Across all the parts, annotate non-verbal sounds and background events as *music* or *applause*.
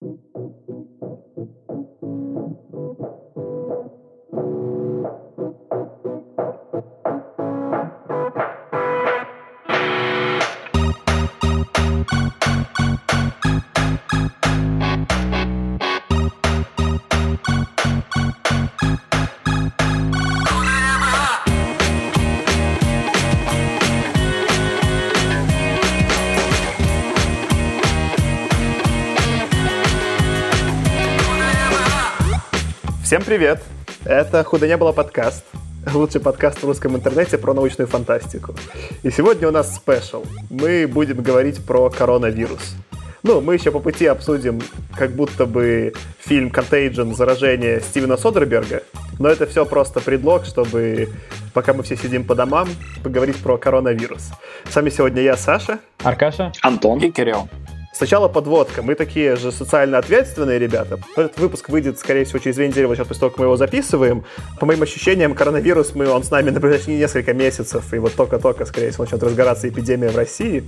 Thank you. Всем привет! Это «Худо не было» подкаст. Лучший подкаст в русском интернете про научную фантастику. И сегодня у нас спешл. Мы будем говорить про коронавирус. Ну, мы еще по пути обсудим как будто бы фильм «Contagion. Заражение» Стивена Содерберга. Но это все просто предлог, чтобы, пока мы все сидим по домам, поговорить про коронавирус. С вами сегодня я, Саша. Аркаша. Антон. И Кирилл. Сначала подводка. Мы такие же социально ответственные ребята. Этот выпуск выйдет, скорее всего, через две недели, вот сейчас после того, как мы его записываем. По моим ощущениям, коронавирус, мы, он с нами на ближайшие несколько месяцев, и вот только-только, скорее всего, начнет разгораться эпидемия в России.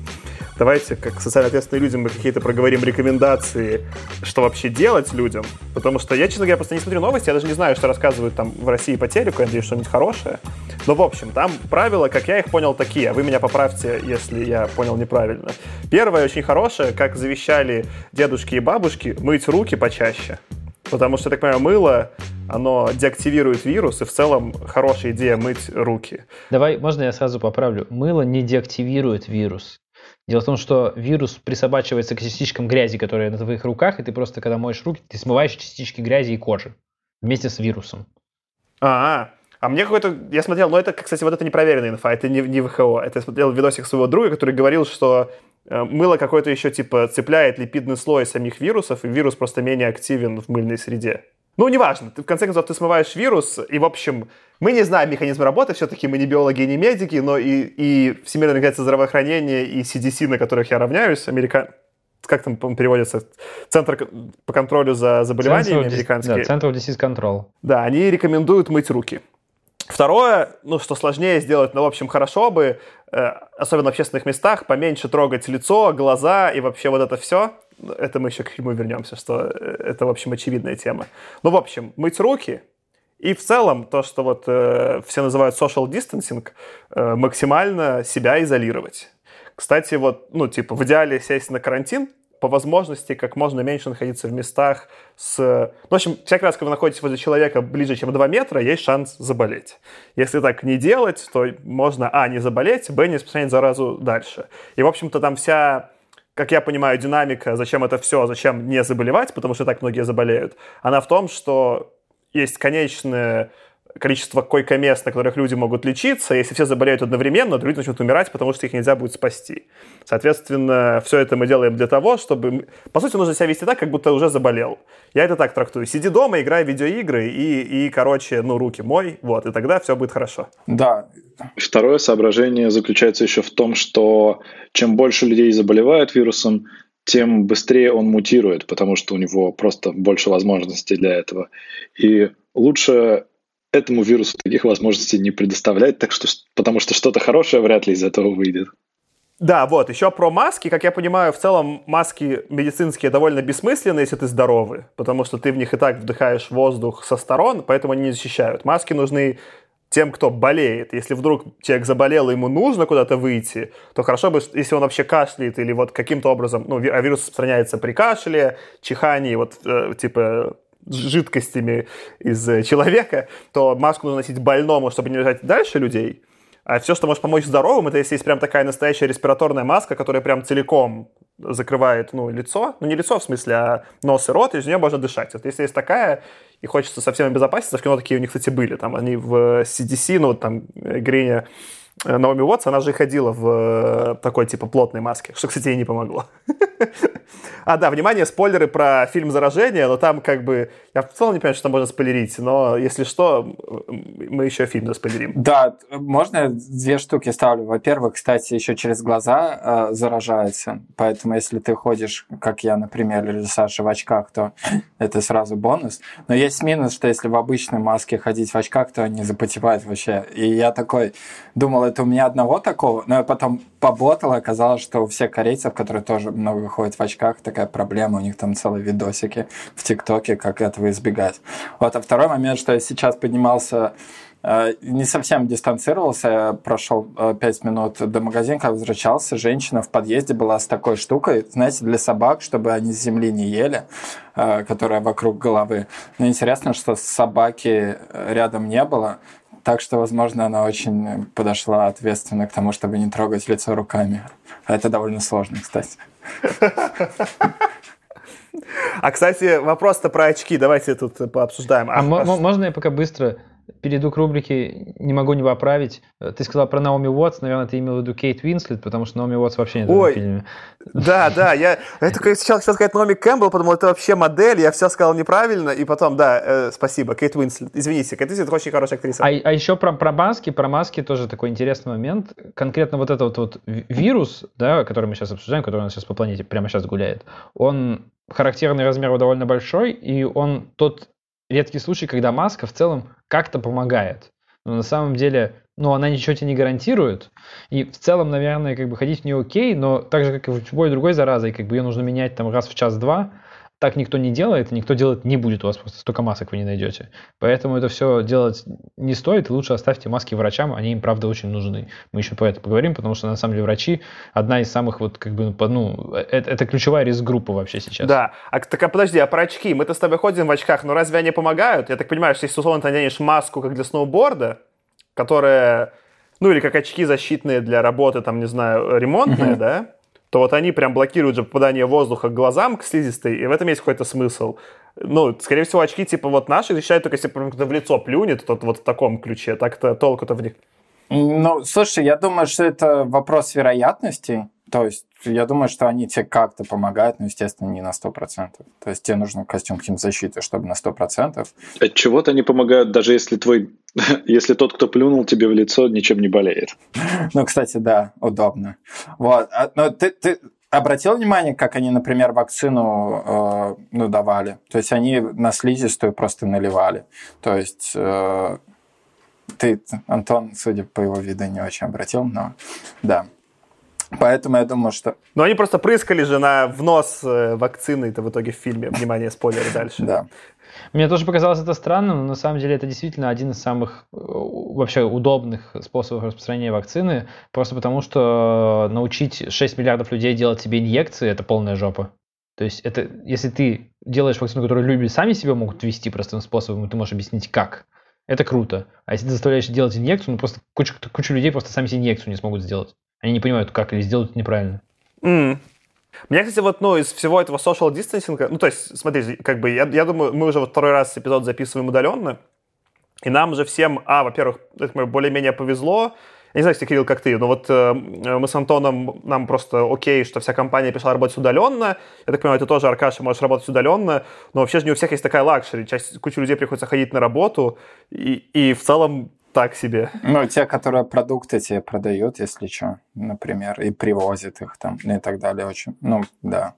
Давайте, как социально ответственные люди, мы какие-то проговорим рекомендации, что вообще делать людям. Потому что я, честно говоря, просто не смотрю новости, я даже не знаю, что рассказывают там в России по телеку, я надеюсь, что-нибудь хорошее. Но, в общем, там правила, как я их понял, такие. А вы меня поправьте, если я понял неправильно. Первое, очень хорошее, как завещали дедушки и бабушки, мыть руки почаще. Потому что, так понимаю, мыло, оно деактивирует вирус, и в целом хорошая идея мыть руки. Давай, можно я сразу поправлю? Мыло не деактивирует вирус. Дело в том, что вирус присобачивается к частичкам грязи, которые на твоих руках, и ты просто, когда моешь руки, ты смываешь частички грязи и кожи вместе с вирусом. А, -а. А мне какой-то... Я смотрел, но это, кстати, вот это непроверенная инфа, это не, не ВХО. Это я смотрел видосик своего друга, который говорил, что мыло какое-то еще, типа, цепляет липидный слой самих вирусов, и вирус просто менее активен в мыльной среде. Ну, неважно. Ты, в конце концов, ты смываешь вирус, и, в общем, мы не знаем механизм работы, все-таки мы не биологи и не медики, но и, и Всемирная организация здравоохранения, и CDC, на которых я равняюсь, америка... как там переводится, Центр по контролю за заболеваниями Center американский. Да, Center of Disease Control. Да, они рекомендуют мыть руки. Второе, ну, что сложнее сделать, но, в общем, хорошо бы, э, особенно в общественных местах, поменьше трогать лицо, глаза и вообще вот это все. Это мы еще к фильму вернемся, что э, это, в общем, очевидная тема. Ну, в общем, мыть руки, и в целом то, что вот э, все называют social distancing, э, максимально себя изолировать. Кстати, вот, ну, типа, в идеале сесть на карантин, по возможности как можно меньше находиться в местах с... Ну, в общем, всякий раз, когда вы находитесь возле человека ближе, чем 2 метра, есть шанс заболеть. Если так не делать, то можно, а, не заболеть, б, не распространять заразу дальше. И, в общем-то, там вся как я понимаю, динамика, зачем это все, зачем не заболевать, потому что так многие заболеют, она в том, что есть конечная количество койко-мест, на которых люди могут лечиться. Если все заболеют одновременно, то люди начнут умирать, потому что их нельзя будет спасти. Соответственно, все это мы делаем для того, чтобы... По сути, нужно себя вести так, как будто уже заболел. Я это так трактую. Сиди дома, играй в видеоигры и, и короче, ну, руки мой, вот, и тогда все будет хорошо. Да. Второе соображение заключается еще в том, что чем больше людей заболевают вирусом, тем быстрее он мутирует, потому что у него просто больше возможностей для этого. И лучше этому вирусу таких возможностей не предоставляет, так что, потому что что-то хорошее вряд ли из этого выйдет. Да, вот, еще про маски. Как я понимаю, в целом маски медицинские довольно бессмысленны, если ты здоровый, потому что ты в них и так вдыхаешь воздух со сторон, поэтому они не защищают. Маски нужны тем, кто болеет. Если вдруг человек заболел, и ему нужно куда-то выйти, то хорошо бы, если он вообще кашляет или вот каким-то образом, ну, а вирус распространяется при кашле, чихании, вот, э, типа, жидкостями из э, человека, то маску нужно носить больному, чтобы не лежать дальше людей. А все, что может помочь здоровым, это если есть прям такая настоящая респираторная маска, которая прям целиком закрывает ну, лицо. Ну, не лицо в смысле, а нос и рот, и из нее можно дышать. Вот если есть такая, и хочется совсем обезопаситься, в кино такие у них, кстати, были. Там они в CDC, ну, там, Гриня Э, Наоми Уотс, она же ходила в э, такой, типа, плотной маске, что, кстати, ей не помогло. *laughs* А, да, внимание, спойлеры про фильм «Заражение», но там как бы... Я в целом не понимаю, что там можно спойлерить, но если что, мы еще фильм заспойлерим. Да, можно две штуки ставлю. Во-первых, кстати, еще через глаза э, заражается, поэтому если ты ходишь, как я, например, или Саша в очках, то *laughs* это сразу бонус. Но есть минус, что если в обычной маске ходить в очках, то они запотевают вообще. И я такой думал, Вот у меня одного такого, но я потом поботал, оказалось, что у всех корейцев, которые тоже много ходят в очках, такая проблема, у них там целые видосики в ТикТоке, как этого избегать. Вот, а второй момент, что я сейчас поднимался Э, не совсем дистанцировался, я прошел 5 э, минут до магазина, когда возвращался, женщина в подъезде была с такой штукой, знаете, для собак, чтобы они с земли не ели, э, которая вокруг головы. Но интересно, что собаки рядом не было, так что, возможно, она очень подошла ответственно к тому, чтобы не трогать лицо руками. А это довольно сложно, кстати. А, кстати, вопрос-то про очки. Давайте тут пообсуждаем. А, а можно я пока быстро перейду к рубрике «Не могу не поправить». Ты сказал про Наоми Уотс, наверное, ты имел в виду Кейт Уинслет, потому что Наоми Уотс вообще нет Ой, в фильме. Да, *laughs* да, я, я только сначала хотел сказать Наоми Кэмпбелл, подумал, это вообще модель, я все сказал неправильно, и потом, да, э, спасибо, Кейт Уинслет. Извините, Кейт Уинслет очень хорошая актриса. А, а еще про, про маски, про маски тоже такой интересный момент. Конкретно вот этот вот, вот вирус, да, который мы сейчас обсуждаем, который у нас сейчас по планете прямо сейчас гуляет, он характерный размер довольно большой, и он тот редкий случай, когда маска в целом как-то помогает. Но на самом деле, ну, она ничего тебе не гарантирует. И в целом, наверное, как бы ходить в нее окей, но так же, как и в любой другой заразой, как бы ее нужно менять там раз в час-два, так никто не делает, и никто делать не будет, у вас просто столько масок вы не найдете. Поэтому это все делать не стоит, лучше оставьте маски врачам, они им, правда, очень нужны. Мы еще про это поговорим, потому что, на самом деле, врачи одна из самых, вот, как бы, ну, это, это ключевая риск-группа вообще сейчас. Да, а, так, а подожди, а про очки? Мы-то с тобой ходим в очках, но разве они помогают? Я так понимаю, что если, условно, ты наденешь маску, как для сноуборда, которая, ну, или как очки защитные для работы, там, не знаю, ремонтные, да, то вот они прям блокируют же попадание воздуха к глазам, к слизистой, и в этом есть какой-то смысл. Ну, скорее всего, очки типа вот наши защищают только если кто-то в лицо плюнет, то вот в таком ключе, так-то толку-то в них. Ну, слушай, я думаю, что это вопрос вероятности. То есть я думаю, что они тебе как-то помогают, но, естественно, не на 100%. То есть тебе нужен костюм химзащиты, чтобы на 100%. От чего-то они помогают, даже если твой *laughs* если тот, кто плюнул тебе в лицо, ничем не болеет. *laughs* Ну, кстати, да, удобно. Вот. А, но ты, ты обратил внимание, как они, например, вакцину э, ну, давали? То есть они на слизистую просто наливали. То есть э, ты, Антон, судя по его виду, не очень обратил, но да. Поэтому я думаю, что... Но они просто прыскали же на в нос э, вакцины, это в итоге в фильме. Внимание, спойлеры дальше. Да. Мне тоже показалось это странным, но на самом деле это действительно один из самых э, вообще удобных способов распространения вакцины, просто потому что научить 6 миллиардов людей делать себе инъекции – это полная жопа. То есть это, если ты делаешь вакцину, которую люди сами себе могут ввести простым способом, ты можешь объяснить как, это круто. А если ты заставляешь делать инъекцию, ну просто куча, куча людей просто сами себе инъекцию не смогут сделать. Они не понимают, как или сделают неправильно. Mm. Мне, кстати, вот, ну, из всего этого social distancing, ну, то есть, смотрите, как бы, я, я думаю, мы уже вот второй раз эпизод записываем удаленно, и нам же всем, а, во-первых, более-менее повезло, я не знаю, если, Кирилл, как ты, но вот э, мы с Антоном, нам просто окей, что вся компания пришла работать удаленно. Я так понимаю, ты тоже, Аркаша, можешь работать удаленно, но вообще же не у всех есть такая luxury. Часть, куча людей приходится ходить на работу, и, и в целом так себе. Ну, те, которые продукты тебе продают, если что, например, и привозят их там, и так далее, очень, ну, да.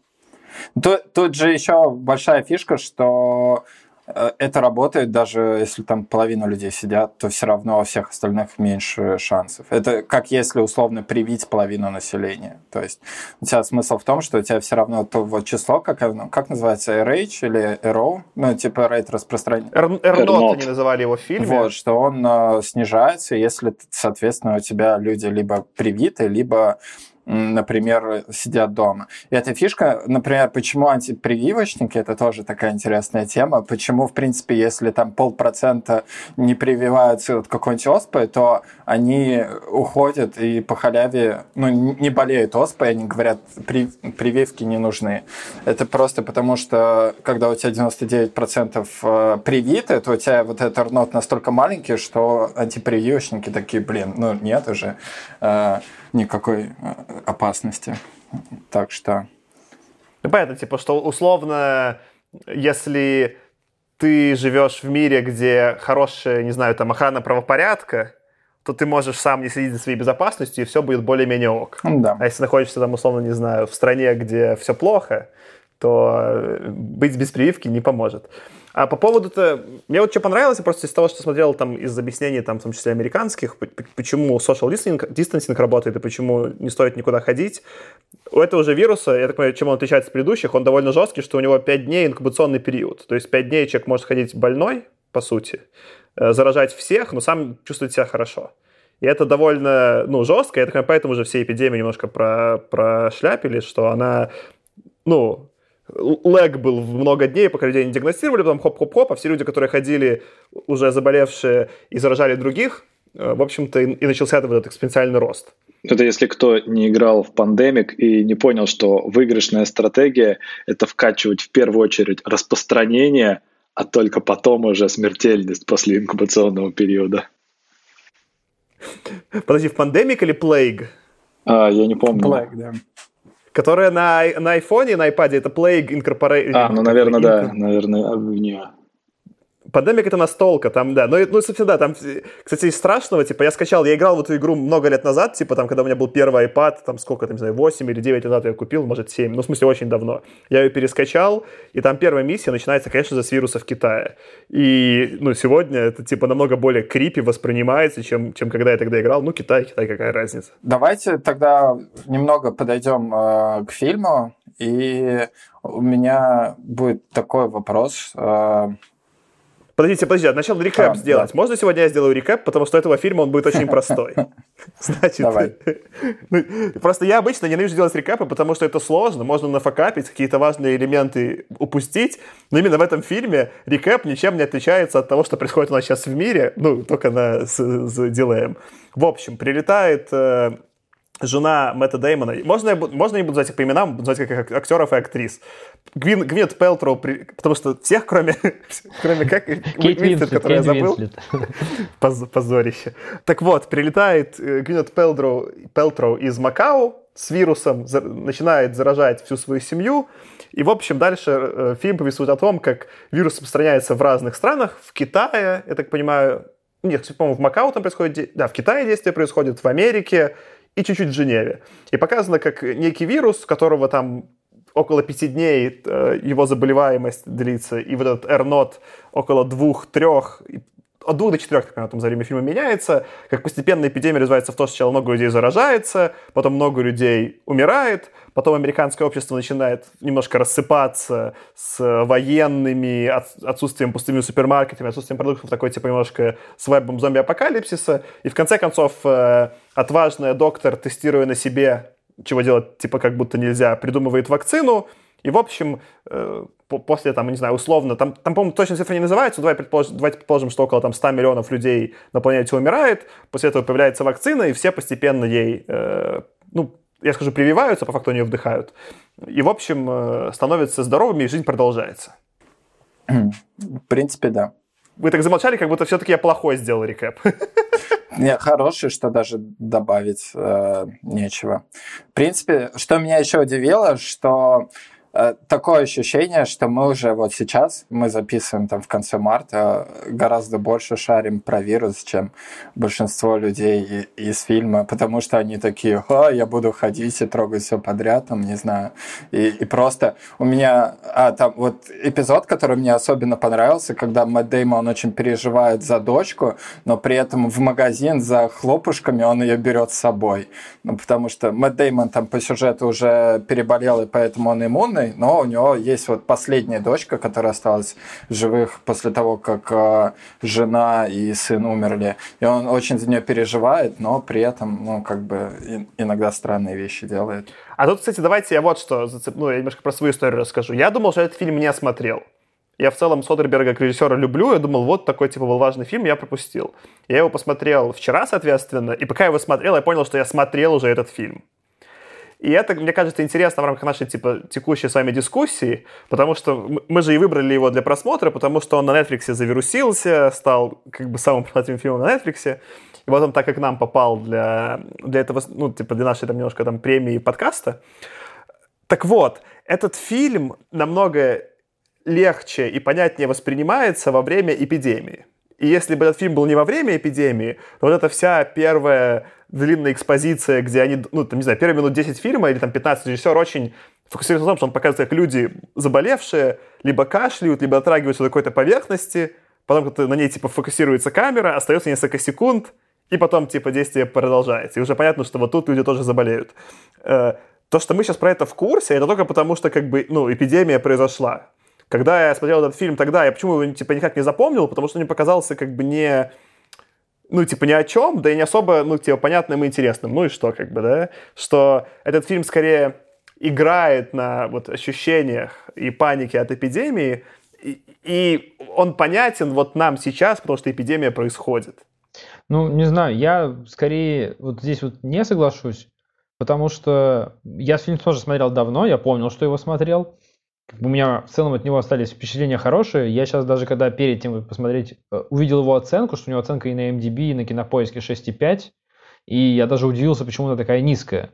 Тут, тут же еще большая фишка, что это работает, даже если там половина людей сидят, то все равно у всех остальных меньше шансов. Это как если условно привить половину населения. То есть у тебя смысл в том, что у тебя все равно то вот число, как, оно, как называется, RH или RO, ну типа рейт распространения. R0 они называли его в фильме. Вот, что он э, снижается, если, соответственно, у тебя люди либо привиты, либо например, сидят дома. И эта фишка, например, почему антипрививочники, это тоже такая интересная тема, почему, в принципе, если там полпроцента не прививаются от какой-нибудь оспы, то они уходят и по халяве, ну, не болеют оспой, они говорят, при, прививки не нужны. Это просто потому, что когда у тебя 99% э, привиты, то у тебя вот этот рнот настолько маленький, что антипрививочники такие, блин, ну нет уже. Э, никакой э, опасности. Так что... Ну, понятно, типа, что условно, если ты живешь в мире, где хорошая, не знаю, там, охрана правопорядка, то ты можешь сам не следить за своей безопасностью, и все будет более-менее ок. Да. А если находишься там, условно, не знаю, в стране, где все плохо, то э, быть без прививки не поможет. А по поводу-то, мне вот что понравилось, просто из того, что смотрел там из объяснений, там, в том числе американских, почему social distancing, distancing работает и почему не стоит никуда ходить. У этого же вируса, я так понимаю, чем он отличается от предыдущих, он довольно жесткий, что у него 5 дней инкубационный период. То есть 5 дней человек может ходить больной, по сути, заражать всех, но сам чувствовать себя хорошо. И это довольно, ну, жестко, я так понимаю, поэтому же все эпидемии немножко про, прошляпили, что она, ну, лэг был в много дней, пока людей не диагностировали, потом хоп-хоп-хоп, а все люди, которые ходили уже заболевшие и заражали других, э, в общем-то, и начался этот, этот экспоненциальный рост. Это если кто не играл в пандемик и не понял, что выигрышная стратегия — это вкачивать в первую очередь распространение, а только потом уже смертельность после инкубационного периода. Подожди, в пандемик или плейг? А, я не помню. Plague, да. Которая на, на айфоне, на iPad, это Plague Incorporated. А, ну, наверное, да, наверное, в нее. Пандемик это настолка, там, да. Ну, ну, собственно, да, там, кстати, из страшного, типа, я скачал, я играл в эту игру много лет назад, типа, там, когда у меня был первый iPad, там, сколько, там, не знаю, 8 или 9 назад я купил, может, 7, ну, в смысле, очень давно. Я ее перескачал, и там первая миссия начинается, конечно же, вируса в Китае. И, ну, сегодня это, типа, намного более крипи воспринимается, чем, чем когда я тогда играл. Ну, Китай, Китай, какая разница. Давайте тогда немного подойдем э, к фильму, и у меня будет такой вопрос. Э, Подождите, подождите, сначала рекэп а, сделать. Да. Можно сегодня я сделаю рекэп, потому что этого фильма он будет очень простой. *laughs* Значит, *laughs* ну, просто я обычно ненавижу делать рекэпы, потому что это сложно, можно нафакапить, какие-то важные элементы упустить, но именно в этом фильме рекэп ничем не отличается от того, что происходит у нас сейчас в мире, ну, только на, с, с. В общем, прилетает э, жена Мэтта Деймона. Можно я, можно я буду звать их по именам, буду звать как актеров и актрис. Гвин, Гвинет Пелтроу, потому что всех, кроме, *laughs* кроме как Кейт Винслет, который я забыл. *laughs* Поз, позорище. Так вот, прилетает э, Гвинет Пелтроу, Пелтроу из Макао с вирусом, за, начинает заражать всю свою семью. И, в общем, дальше э, фильм повествует о том, как вирус распространяется в разных странах. В Китае, я так понимаю, нет, по-моему, в Макао там происходит, да, в Китае действие происходит, в Америке, и чуть-чуть в Женеве. И показано, как некий вирус, которого там около пяти дней э, его заболеваемость длится, и вот этот R0 около двух-трех, от двух до четырех, так там за время фильма меняется, как постепенно эпидемия развивается в то, что сначала много людей заражается, потом много людей умирает, потом американское общество начинает немножко рассыпаться с военными, отсутствием пустыми супермаркетами, отсутствием продуктов, такой типа немножко с вайбом зомби-апокалипсиса, и в конце концов э, отважная доктор, тестируя на себе, чего делать типа как будто нельзя, придумывает вакцину, и, в общем, э, после, там, не знаю, условно, там, там по-моему, точно цифра не называется, давай предположим, давайте предположим, что около там, 100 миллионов людей на планете умирает, после этого появляется вакцина, и все постепенно ей, э, ну, я скажу, прививаются, по факту они ее вдыхают. И, в общем, э, становятся здоровыми, и жизнь продолжается. В принципе, да. Вы так замолчали, как будто все-таки я плохой сделал рекэп. Не, хороший, что даже добавить э, нечего. В принципе, что меня еще удивило, что такое ощущение, что мы уже вот сейчас, мы записываем там в конце марта, гораздо больше шарим про вирус, чем большинство людей из фильма, потому что они такие, о, я буду ходить и трогать все подряд, там, не знаю. И, и просто у меня, а, там вот эпизод, который мне особенно понравился, когда Мэтт Дэймон очень переживает за дочку, но при этом в магазин за хлопушками он ее берет с собой. Ну, потому что Мэтт Дэймон там по сюжету уже переболел, и поэтому он иммунный, юный, но у него есть вот последняя дочка, которая осталась живых после того, как э, жена и сын умерли. И он очень за нее переживает, но при этом, ну, как бы иногда странные вещи делает. А тут, кстати, давайте я вот что, ну, я немножко про свою историю расскажу. Я думал, что этот фильм не смотрел. Я в целом Содерберга как режиссера люблю, я думал, вот такой, типа, был важный фильм, я пропустил. Я его посмотрел вчера, соответственно, и пока я его смотрел, я понял, что я смотрел уже этот фильм. И это, мне кажется, интересно в рамках нашей типа, текущей с вами дискуссии, потому что мы же и выбрали его для просмотра, потому что он на Netflix завирусился, стал как бы самым продаваемым фильмом на Netflix. И вот он так как нам попал для, для этого, ну, типа для нашей там немножко там премии подкаста. Так вот, этот фильм намного легче и понятнее воспринимается во время эпидемии. И если бы этот фильм был не во время эпидемии, то вот эта вся первая длинная экспозиция, где они, ну, там, не знаю, первые минут 10 фильма или там 15 режиссер очень фокусируется на том, что он показывает, как люди, заболевшие, либо кашляют, либо отрагиваются до какой-то поверхности, потом как на ней, типа, фокусируется камера, остается несколько секунд, и потом, типа, действие продолжается. И уже понятно, что вот тут люди тоже заболеют. Э, то, что мы сейчас про это в курсе, это только потому, что, как бы, ну, эпидемия произошла. Когда я смотрел этот фильм тогда, я почему его, типа, никак не запомнил, потому что он мне показался, как бы, не ну, типа, ни о чем, да и не особо, ну, типа, понятным и интересным. Ну и что, как бы, да? Что этот фильм скорее играет на вот ощущениях и панике от эпидемии, и, и он понятен вот нам сейчас, потому что эпидемия происходит. Ну, не знаю, я скорее вот здесь вот не соглашусь, потому что я фильм тоже смотрел давно, я помнил, что его смотрел. У меня в целом от него остались впечатления хорошие. Я сейчас даже, когда перед тем, как посмотреть, э, увидел его оценку, что у него оценка и на MDB, и на Кинопоиске 6,5, и я даже удивился, почему она такая низкая.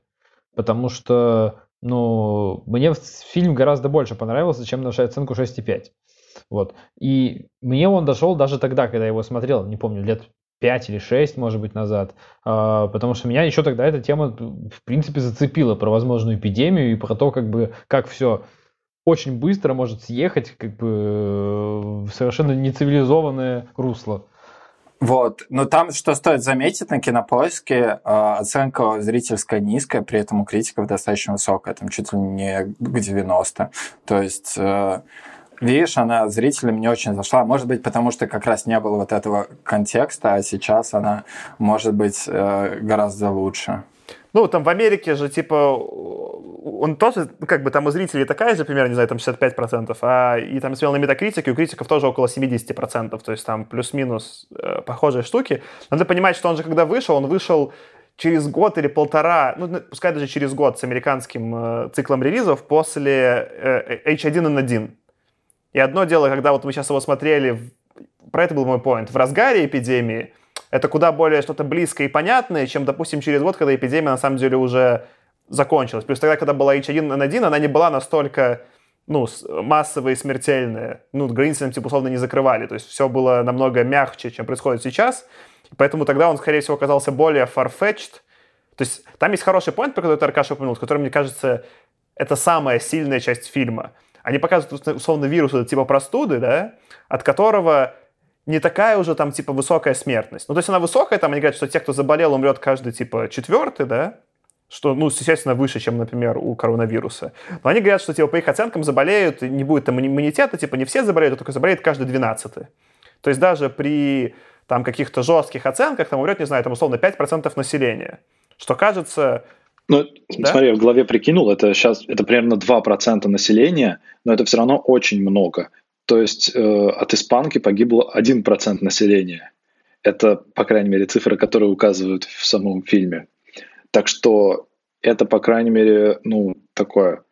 Потому что ну, мне фильм гораздо больше понравился, чем наша оценку 6,5. Вот. И мне он дошел даже тогда, когда я его смотрел, не помню, лет 5 или 6, может быть, назад, а, потому что меня еще тогда эта тема, в принципе, зацепила про возможную эпидемию и про то, как бы, как все очень быстро может съехать как бы в совершенно нецивилизованное русло. Вот, но там, что стоит заметить, на кинопоиске э, оценка зрительская низкая, при этом у критиков достаточно высокая, там чуть ли не к 90. То есть, э, видишь, она зрителям не очень зашла. Может быть, потому что как раз не было вот этого контекста, а сейчас она может быть э, гораздо лучше. Ну, там в Америке же, типа, он тоже, как бы там у зрителей такая же, примерно, не знаю, там 65%, а и там смотрел на метакритике, у критиков тоже около 70%, то есть там плюс-минус э, похожие штуки. Надо понимать, что он же когда вышел, он вышел через год или полтора, ну, пускай даже через год с американским э, циклом релизов после э, H1N1. И одно дело, когда вот мы сейчас его смотрели, про это был мой поинт, в разгаре эпидемии, это куда более что-то близкое и понятное, чем, допустим, через год, когда эпидемия на самом деле уже закончилась. Плюс тогда, когда была H1N1, она не была настолько ну, массовая и смертельная. Ну, границы типа, условно, не закрывали. То есть все было намного мягче, чем происходит сейчас. Поэтому тогда он, скорее всего, оказался более farfetched. То есть там есть хороший point, про который ты, Аркаша, упомянул, который, мне кажется, это самая сильная часть фильма. Они показывают, условно, вирус, типа простуды, да, от которого не такая уже там, типа, высокая смертность. Ну, то есть она высокая, там они говорят, что те, кто заболел, умрет каждый, типа, четвертый, да, что, ну, естественно, выше, чем, например, у коронавируса. Но они говорят, что, типа, по их оценкам заболеют, не будет там иммунитета, типа, не все заболеют, а только заболеет каждый двенадцатый. То есть даже при там каких-то жестких оценках там умрет, не знаю, там условно 5% населения. Что кажется... Ну, да? смотри, я в голове прикинул, это сейчас, это примерно 2% населения, но это все равно очень много. То есть э, от испанки погибло 1% населения. Это, по крайней мере, цифры, которые указывают в самом фильме. Так что это, по крайней мере, ну, такое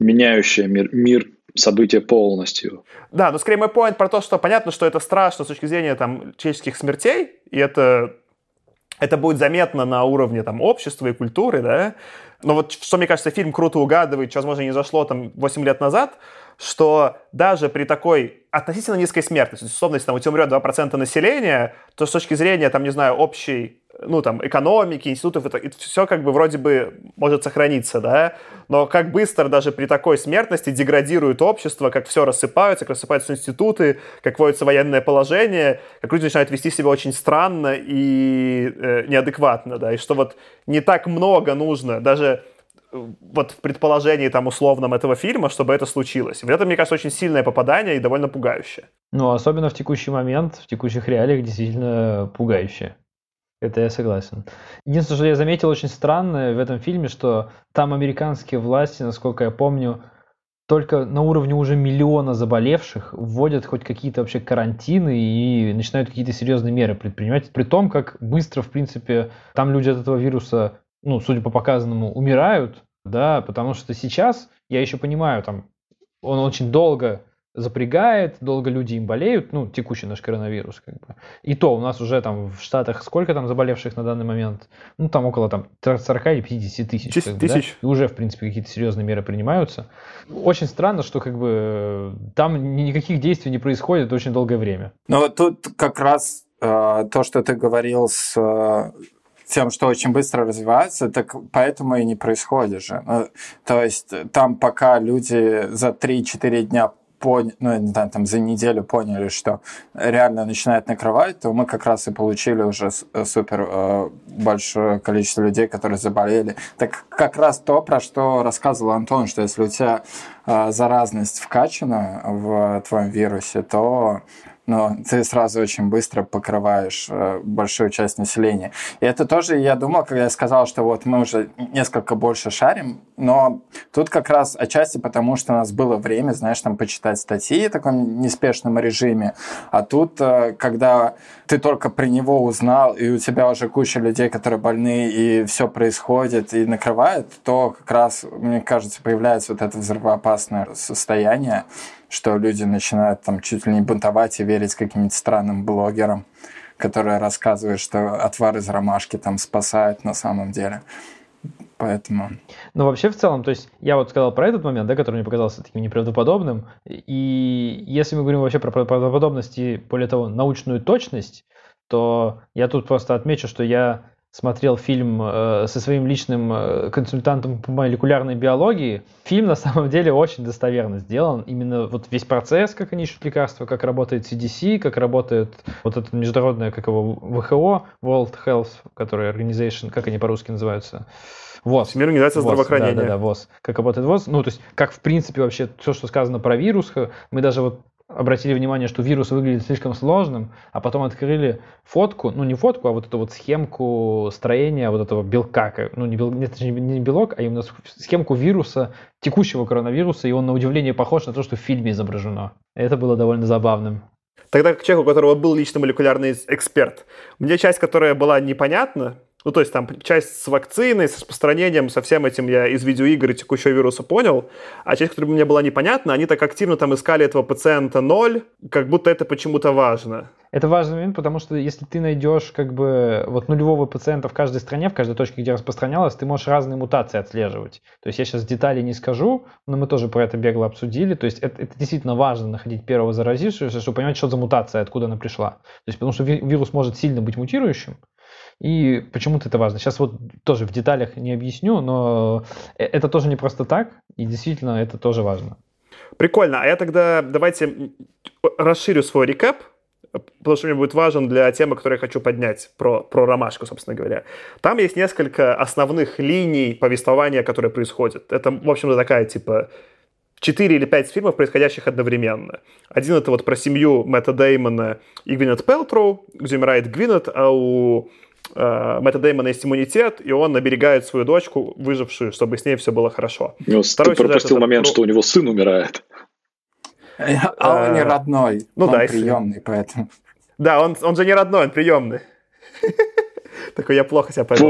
меняющее мир, мир событие полностью. Да, но скорее мой point про то, что понятно, что это страшно с точки зрения там человеческих смертей, и это, это будет заметно на уровне там общества и культуры, да. Но вот что, мне кажется, фильм круто угадывает, что, возможно, не зашло там 8 лет назад, что даже при такой относительно низкой смертности, условно, если там у тебя умрет 2% населения, то с точки зрения, там, не знаю, общей ну, там, экономики, институтов, это, это все как бы вроде бы может сохраниться, да, но как быстро даже при такой смертности деградирует общество, как все рассыпается, как рассыпаются институты, как вводится военное положение, как люди начинают вести себя очень странно и э, неадекватно, да, и что вот не так много нужно, даже вот в предположении там условном этого фильма, чтобы это случилось. И вот это, мне кажется, очень сильное попадание и довольно пугающее. Ну, особенно в текущий момент, в текущих реалиях действительно пугающее. Это я согласен. Единственное, что я заметил очень странное в этом фильме, что там американские власти, насколько я помню, только на уровне уже миллиона заболевших вводят хоть какие-то вообще карантины и начинают какие-то серьезные меры предпринимать. При том, как быстро, в принципе, там люди от этого вируса, ну, судя по показанному, умирают, да, потому что сейчас, я еще понимаю, там, он очень долго запрягает, долго люди им болеют, ну, текущий наш коронавирус, как бы. И то у нас уже там в Штатах сколько там заболевших на данный момент? Ну, там около там 40 или 50 тысяч. 10 тысяч. Да? И уже, в принципе, какие-то серьезные меры принимаются. Очень странно, что как бы там никаких действий не происходит очень долгое время. Ну, вот тут как раз э, то, что ты говорил с э, тем, что очень быстро развивается, так поэтому и не происходит же. Ну, то есть там пока люди за 3-4 дня ну, там за неделю поняли, что реально начинает накрывать, то мы как раз и получили уже э, супер э, большое количество людей, которые заболели. Так как раз то, про что рассказывал Антон, что если у тебя э, заразность вкачана в твоем вирусе, то но ты сразу очень быстро покрываешь э, большую часть населения. И это тоже я думал, когда я сказал, что вот мы уже несколько больше шарим, но тут как раз отчасти потому, что у нас было время, знаешь, там почитать статьи в таком неспешном режиме, а тут, э, когда ты только при него узнал, и у тебя уже куча людей, которые больны, и все происходит, и накрывает, то как раз, мне кажется, появляется вот это взрывоопасное состояние, что люди начинают там чуть ли не бунтовать и верить каким-нибудь странным блогерам, которые рассказывают, что отвар из ромашки там спасает на самом деле. Поэтому... Ну, вообще, в целом, то есть, я вот сказал про этот момент, да, который мне показался таким неправдоподобным, и если мы говорим вообще про правдоподобность и, более того, научную точность, то я тут просто отмечу, что я смотрел фильм э, со своим личным э, консультантом по молекулярной биологии. Фильм на самом деле очень достоверно сделан. Именно вот весь процесс, как они ищут лекарства, как работает CDC, как работает вот это международное, как его ВХО, World Health, который Organization, как они по-русски называются, ВОЗ. Всемирная организация ВОЗ, здравоохранения. Да, да, да, ВОЗ. Как работает ВОЗ. Ну, то есть, как в принципе вообще все, что сказано про вирус, мы даже вот обратили внимание, что вирус выглядит слишком сложным, а потом открыли фотку, ну не фотку, а вот эту вот схемку строения вот этого белка, ну не, бел, нет, не белок, а именно схемку вируса, текущего коронавируса, и он на удивление похож на то, что в фильме изображено. Это было довольно забавным. Тогда как человек, у которого был лично молекулярный эксперт, мне часть, которая была непонятна, ну, то есть там часть с вакциной, с распространением, со всем этим я из видеоигр и текущего вируса понял, а часть, которая мне была непонятна, они так активно там искали этого пациента ноль, как будто это почему-то важно. Это важный момент, потому что если ты найдешь как бы вот нулевого пациента в каждой стране, в каждой точке, где распространялось, ты можешь разные мутации отслеживать. То есть я сейчас детали не скажу, но мы тоже про это бегло обсудили. То есть это, это действительно важно находить первого заразившегося, чтобы понимать, что за мутация, откуда она пришла. То есть потому что вирус может сильно быть мутирующим, и почему-то это важно. Сейчас вот тоже в деталях не объясню, но э, это тоже не просто так, и действительно это тоже важно. Прикольно. А я тогда давайте расширю свой рекап, потому что мне будет важен для темы, которую я хочу поднять, про, про ромашку, собственно говоря. Там есть несколько основных линий повествования, которые происходят. Это, в общем-то, такая, типа, 4 или 5 фильмов, происходящих одновременно. Один это вот про семью Мэтта Деймона и Гвинет Пелтроу, где умирает Гвинет, а у э, Мэтта Дэймона есть иммунитет, и он оберегает свою дочку, выжившую, чтобы с ней все было хорошо. Ну, Второй ты пропустил момент, про... что у него сын умирает. А он не родной, ну, он да, приемный, поэтому... Да, он, он же не родной, он приемный. *laughs* Такой я плохо себя повел.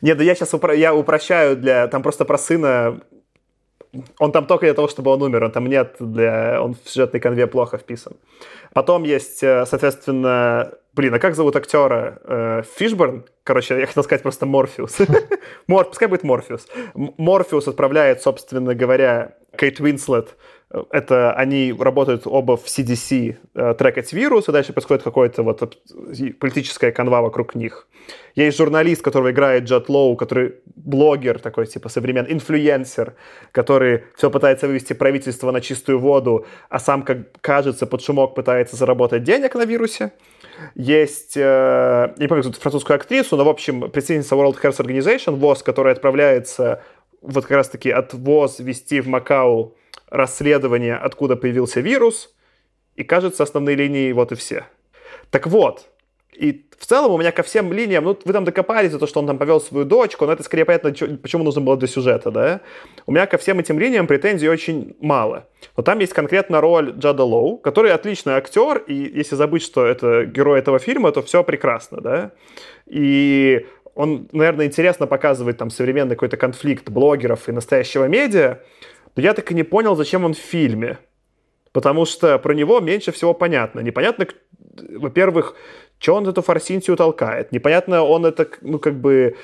Нет, да я сейчас упро- я упрощаю для... Там просто про сына он там только для того, чтобы он умер, он там нет для... Он в сюжетной канве плохо вписан. Потом есть, э, соответственно, блин, а как зовут актера? Э, Фишберн? Короче, я хотел сказать просто Морфеус. *laughs* Мор, пускай будет Морфеус. Морфеус отправляет, собственно говоря, Кейт Уинслет это они работают оба в CDC э, трекать вирус, и дальше происходит какая-то вот политическая канва вокруг них. Есть журналист, которого играет Джуд Лоу, который блогер такой, типа современный, инфлюенсер, который все пытается вывести правительство на чистую воду, а сам, как кажется, под шумок пытается заработать денег на вирусе. Есть, э, не помню, французскую актрису, но, в общем, представительница World Health Organization, ВОЗ, которая отправляется вот как раз-таки от ВОЗ вести в Макау расследование, откуда появился вирус, и, кажется, основные линии вот и все. Так вот, и в целом у меня ко всем линиям, ну, вы там докопались за то, что он там повел свою дочку, но это скорее понятно, почему нужно было для сюжета, да? У меня ко всем этим линиям претензий очень мало. Но там есть конкретно роль Джада Лоу, который отличный актер, и если забыть, что это герой этого фильма, то все прекрасно, да? И он, наверное, интересно показывает там современный какой-то конфликт блогеров и настоящего медиа, но я так и не понял, зачем он в фильме. Потому что про него меньше всего понятно. Непонятно, во-первых, что он эту форсинтию толкает. Непонятно, он это, ну, как бы,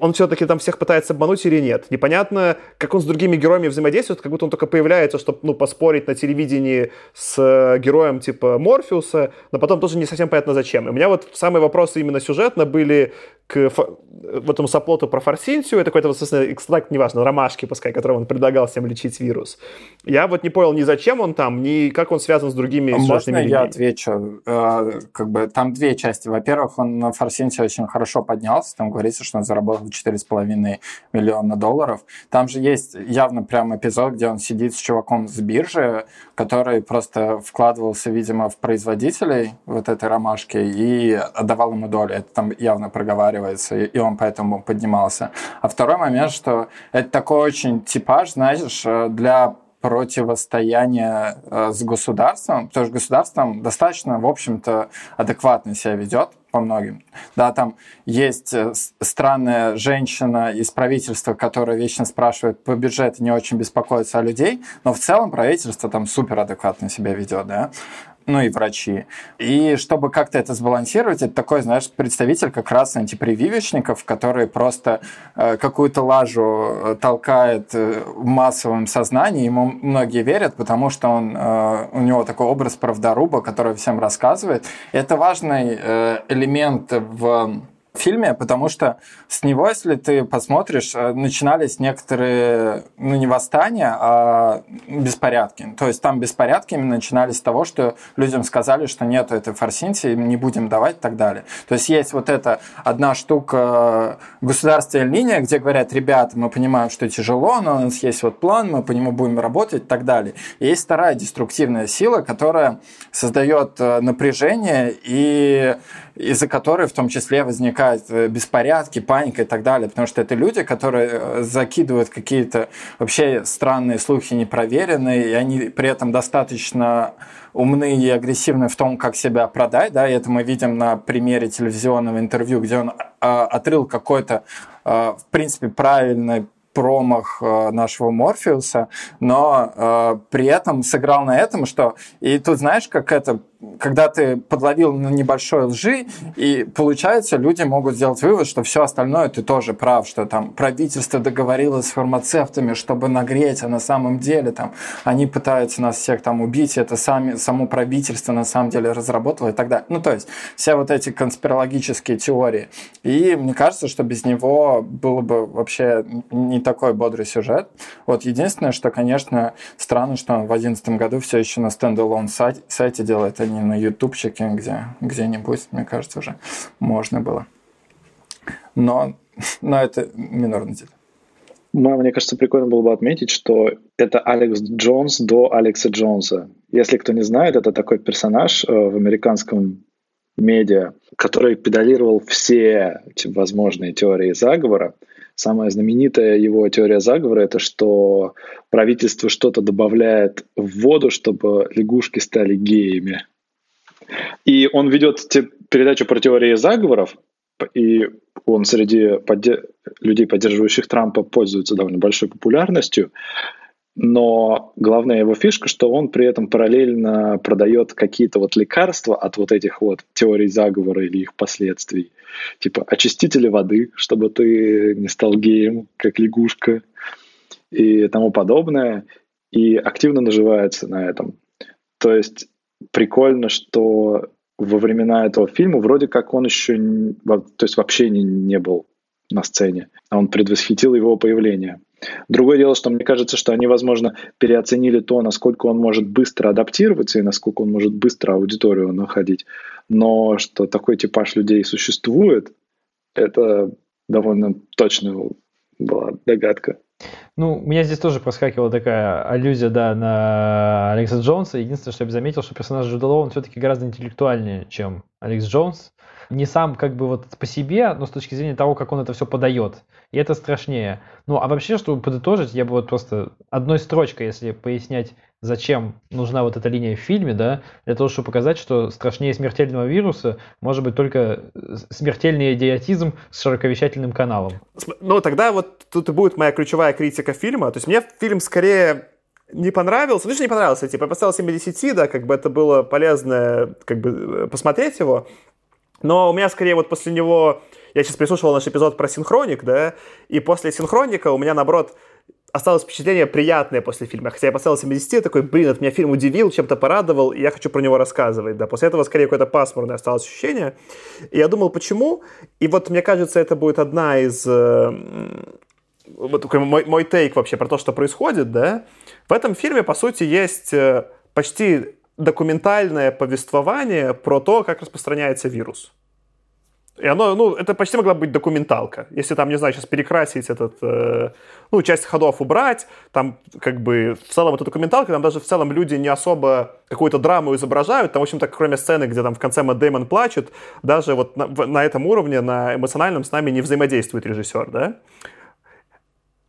он все-таки там всех пытается обмануть или нет. Непонятно, как он с другими героями взаимодействует, как будто он только появляется, чтобы ну, поспорить на телевидении с э, героем типа Морфеуса, но потом тоже не совсем понятно зачем. И у меня вот самые вопросы именно сюжетно были к в этому саплоту про Фарсинсию, это какой-то, собственно, экстракт, неважно, ромашки, пускай, которым он предлагал всем лечить вирус. Я вот не понял ни зачем он там, ни как он связан с другими а Можно я отвечу? Э, как бы там две части. Во-первых, он на Фарсинсе очень хорошо поднялся, там говорится, что он заработал 4,5 миллиона долларов. Там же есть явно прям эпизод, где он сидит с чуваком с биржи, который просто вкладывался, видимо, в производителей вот этой ромашки и отдавал ему долю. Это там явно проговаривается, и он поэтому поднимался. А второй момент, что это такой очень типаж, знаешь, для противостояния э, с государством, потому что государством достаточно, в общем-то, адекватно себя ведет по многим. Да, там есть э, странная женщина из правительства, которая вечно спрашивает по бюджету, не очень беспокоится о людей, но в целом правительство там супер адекватно себя ведет, да ну и врачи. И чтобы как-то это сбалансировать, это такой, знаешь, представитель как раз антипрививочников, который просто э, какую-то лажу э, толкает э, в массовом сознании, ему многие верят, потому что он, э, у него такой образ правдоруба, который всем рассказывает. Это важный э, элемент в фильме, потому что с него, если ты посмотришь, э, начинались некоторые, ну не восстания, а беспорядки. То есть там беспорядки начинались с того, что людям сказали, что нету этой форсинти, не будем давать и так далее. То есть есть вот эта одна штука э, государственная линия, где говорят, ребята, мы понимаем, что тяжело, но у нас есть вот план, мы по нему будем работать и так далее. И есть вторая деструктивная сила, которая создает э, напряжение и из-за которой в том числе возникают э, беспорядки, паника и так далее, потому что это люди, которые э, закидывают какие-то вообще странные слухи непроверенные, и они при этом достаточно умны и агрессивны в том, как себя продать, да, и это мы видим на примере телевизионного интервью, где он а, отрыл какой-то, а, в принципе, правильный промах э, нашего Морфеуса, но э, при этом сыграл на этом, что... И тут знаешь, как это когда ты подловил на небольшой лжи, и получается, люди могут сделать вывод, что все остальное ты тоже прав, что там правительство договорилось с фармацевтами, чтобы нагреть, а на самом деле там они пытаются нас всех там убить, это сами, само правительство на самом деле разработало и так далее. Ну, то есть, все вот эти конспирологические теории. И мне кажется, что без него было бы вообще не такой бодрый сюжет. Вот единственное, что, конечно, странно, что он в 2011 году все еще на стендалон сайте, делает, не на ютубчике, где где-нибудь, мне кажется, уже можно было. Но, но это минорный деталь. Мне кажется, прикольно было бы отметить, что это Алекс Джонс до Алекса Джонса. Если кто не знает, это такой персонаж э, в американском медиа, который педалировал все возможные теории заговора. Самая знаменитая его теория заговора – это что правительство что-то добавляет в воду, чтобы лягушки стали геями. И он ведет передачу про теории заговоров, и он среди подде- людей, поддерживающих Трампа, пользуется довольно большой популярностью. Но главная его фишка, что он при этом параллельно продает какие-то вот лекарства от вот этих вот теорий заговора или их последствий. Типа очистители воды, чтобы ты не стал геем, как лягушка и тому подобное. И активно наживается на этом. То есть прикольно, что во времена этого фильма вроде как он еще то есть вообще не, не был на сцене, а он предвосхитил его появление. Другое дело, что мне кажется, что они, возможно, переоценили то, насколько он может быстро адаптироваться и насколько он может быстро аудиторию находить. Но что такой типаж людей существует, это довольно точная была догадка. Ну, у меня здесь тоже проскакивала такая аллюзия, да, на Алекса Джонса. Единственное, что я бы заметил, что персонаж Джуда Лоу, он все-таки гораздо интеллектуальнее, чем Алекс Джонс. Не сам как бы вот по себе, но с точки зрения того, как он это все подает. И это страшнее. Ну, а вообще, чтобы подытожить, я бы вот просто одной строчкой, если пояснять зачем нужна вот эта линия в фильме, да, для того, чтобы показать, что страшнее смертельного вируса может быть только смертельный идиотизм с широковещательным каналом. Ну, тогда вот тут и будет моя ключевая критика фильма. То есть мне фильм скорее не понравился, ну что не понравился, типа я поставил 7 из 10, да, как бы это было полезно как бы посмотреть его, но у меня скорее вот после него я сейчас прислушивал наш эпизод про синхроник, да, и после синхроника у меня, наоборот, осталось впечатление приятное после фильма. Хотя я поставил 70, такой, блин, от меня фильм удивил, чем-то порадовал, и я хочу про него рассказывать. Да. После этого скорее какое-то пасмурное осталось ощущение. И я думал, почему? И вот мне кажется, это будет одна из... Э, вот такой мой, мой тейк вообще про то, что происходит, да. В этом фильме, по сути, есть э, почти документальное повествование про то, как распространяется вирус. И оно, ну, это почти могла быть документалка. Если там, не знаю, сейчас перекрасить этот, э, ну, часть ходов убрать, там, как бы, в целом это документалка, там даже в целом люди не особо какую-то драму изображают, там, в общем-то, кроме сцены, где там в конце Мэтт Дэймон плачет, даже вот на, на этом уровне, на эмоциональном с нами не взаимодействует режиссер, да.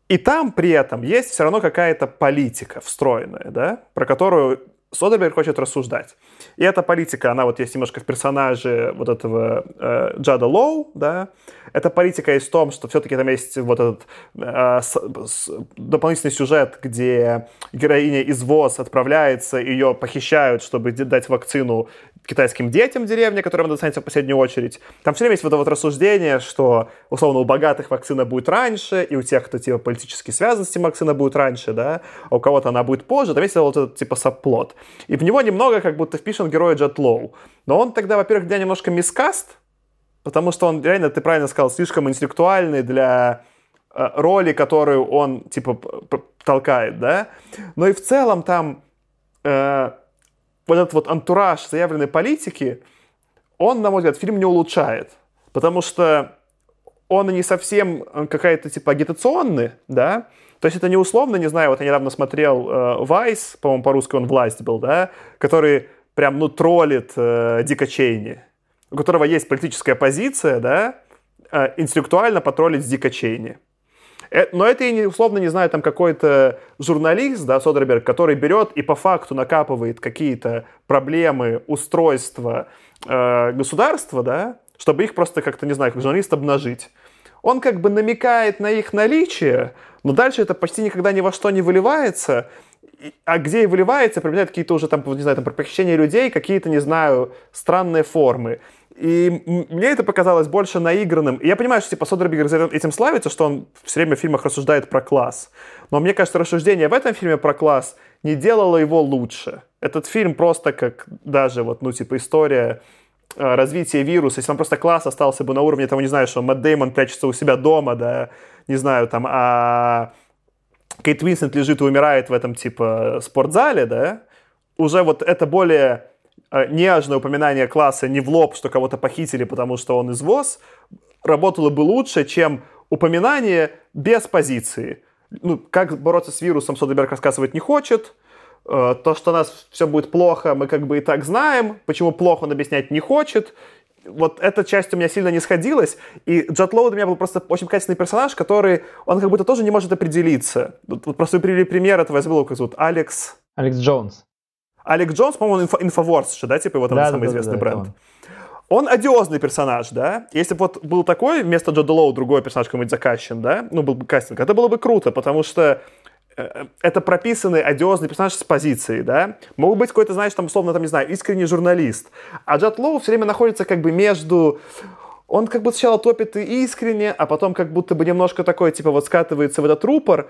И там при этом есть все равно какая-то политика встроенная, да, про которую Содерберг хочет рассуждать. И эта политика, она вот есть немножко в персонаже вот этого э, Джада Лоу, да. Эта политика есть в том, что все-таки там есть вот этот э, с, с, дополнительный сюжет, где героиня из ВОЗ отправляется, ее похищают, чтобы дать вакцину китайским детям в деревне, которым достанется в последнюю очередь. Там все время есть вот это вот рассуждение, что, условно, у богатых вакцина будет раньше, и у тех, кто, типа, политически связан с этим, вакцина будет раньше, да, а у кого-то она будет позже. Там есть вот этот, типа, сапплот. И в него немного как будто впишен герой Джет Лоу. Но он тогда, во-первых, для немножко мискаст, потому что он реально, ты правильно сказал, слишком интеллектуальный для э, роли, которую он, типа, толкает, да. Но и в целом там... Э, вот этот вот антураж заявленной политики, он, на мой взгляд, фильм не улучшает. Потому что он не совсем э, какая-то типа агитационный, да, то есть это не условно, не знаю, вот я недавно смотрел э, Вайс, по-моему, по-русски он «Власть» был, да, который прям, ну, троллит э, Дика Чейни, у которого есть политическая позиция, да, э, интеллектуально потроллить Дика Чейни. Э, но это и не, условно, не знаю, там какой-то журналист, да, Содерберг, который берет и по факту накапывает какие-то проблемы устройства э, государства, да, чтобы их просто как-то, не знаю, как журналист обнажить. Он как бы намекает на их наличие, но дальше это почти никогда ни во что не выливается. А где и выливается, приобретает какие-то уже там, не знаю, там, про людей, какие-то, не знаю, странные формы. И мне это показалось больше наигранным. И я понимаю, что типа Содербергер этим славится, что он все время в фильмах рассуждает про класс. Но мне кажется, рассуждение в этом фильме про класс не делало его лучше. Этот фильм просто как даже вот, ну, типа история э, развития вируса. Если там просто класс остался бы на уровне того, не знаю, что Мэтт Деймон прячется у себя дома, да, не знаю, там, а Кейт Уинсент лежит и умирает в этом, типа, спортзале, да, уже вот это более Э, нежное упоминание класса не в лоб, что кого-то похитили, потому что он из ВОЗ, работало бы лучше, чем упоминание без позиции. Ну, как бороться с вирусом Содерберг рассказывать не хочет. Э, то, что у нас все будет плохо, мы как бы и так знаем. Почему плохо, он объяснять не хочет. Вот эта часть у меня сильно не сходилась. И Джет Лоу для меня был просто очень качественный персонаж, который, он как будто тоже не может определиться. Вот, вот просто привели пример этого, я забыл, как зовут, Алекс... Алекс Джонс. Алек Джонс, по-моему, инфо- инфоворс же, да, типа его там да, самый да, известный да, бренд. Он. он одиозный персонаж, да. Если бы вот был такой, вместо Джода Лоу другой персонаж какой-нибудь закащен, да, ну, был бы кастинг, это было бы круто, потому что это прописанный одиозный персонаж с позицией, да. Мог быть какой-то, знаешь, там, условно, там, не знаю, искренний журналист. А Джад Лоу все время находится как бы между... Он как бы сначала топит и искренне, а потом как будто бы немножко такой, типа, вот скатывается в этот рупор.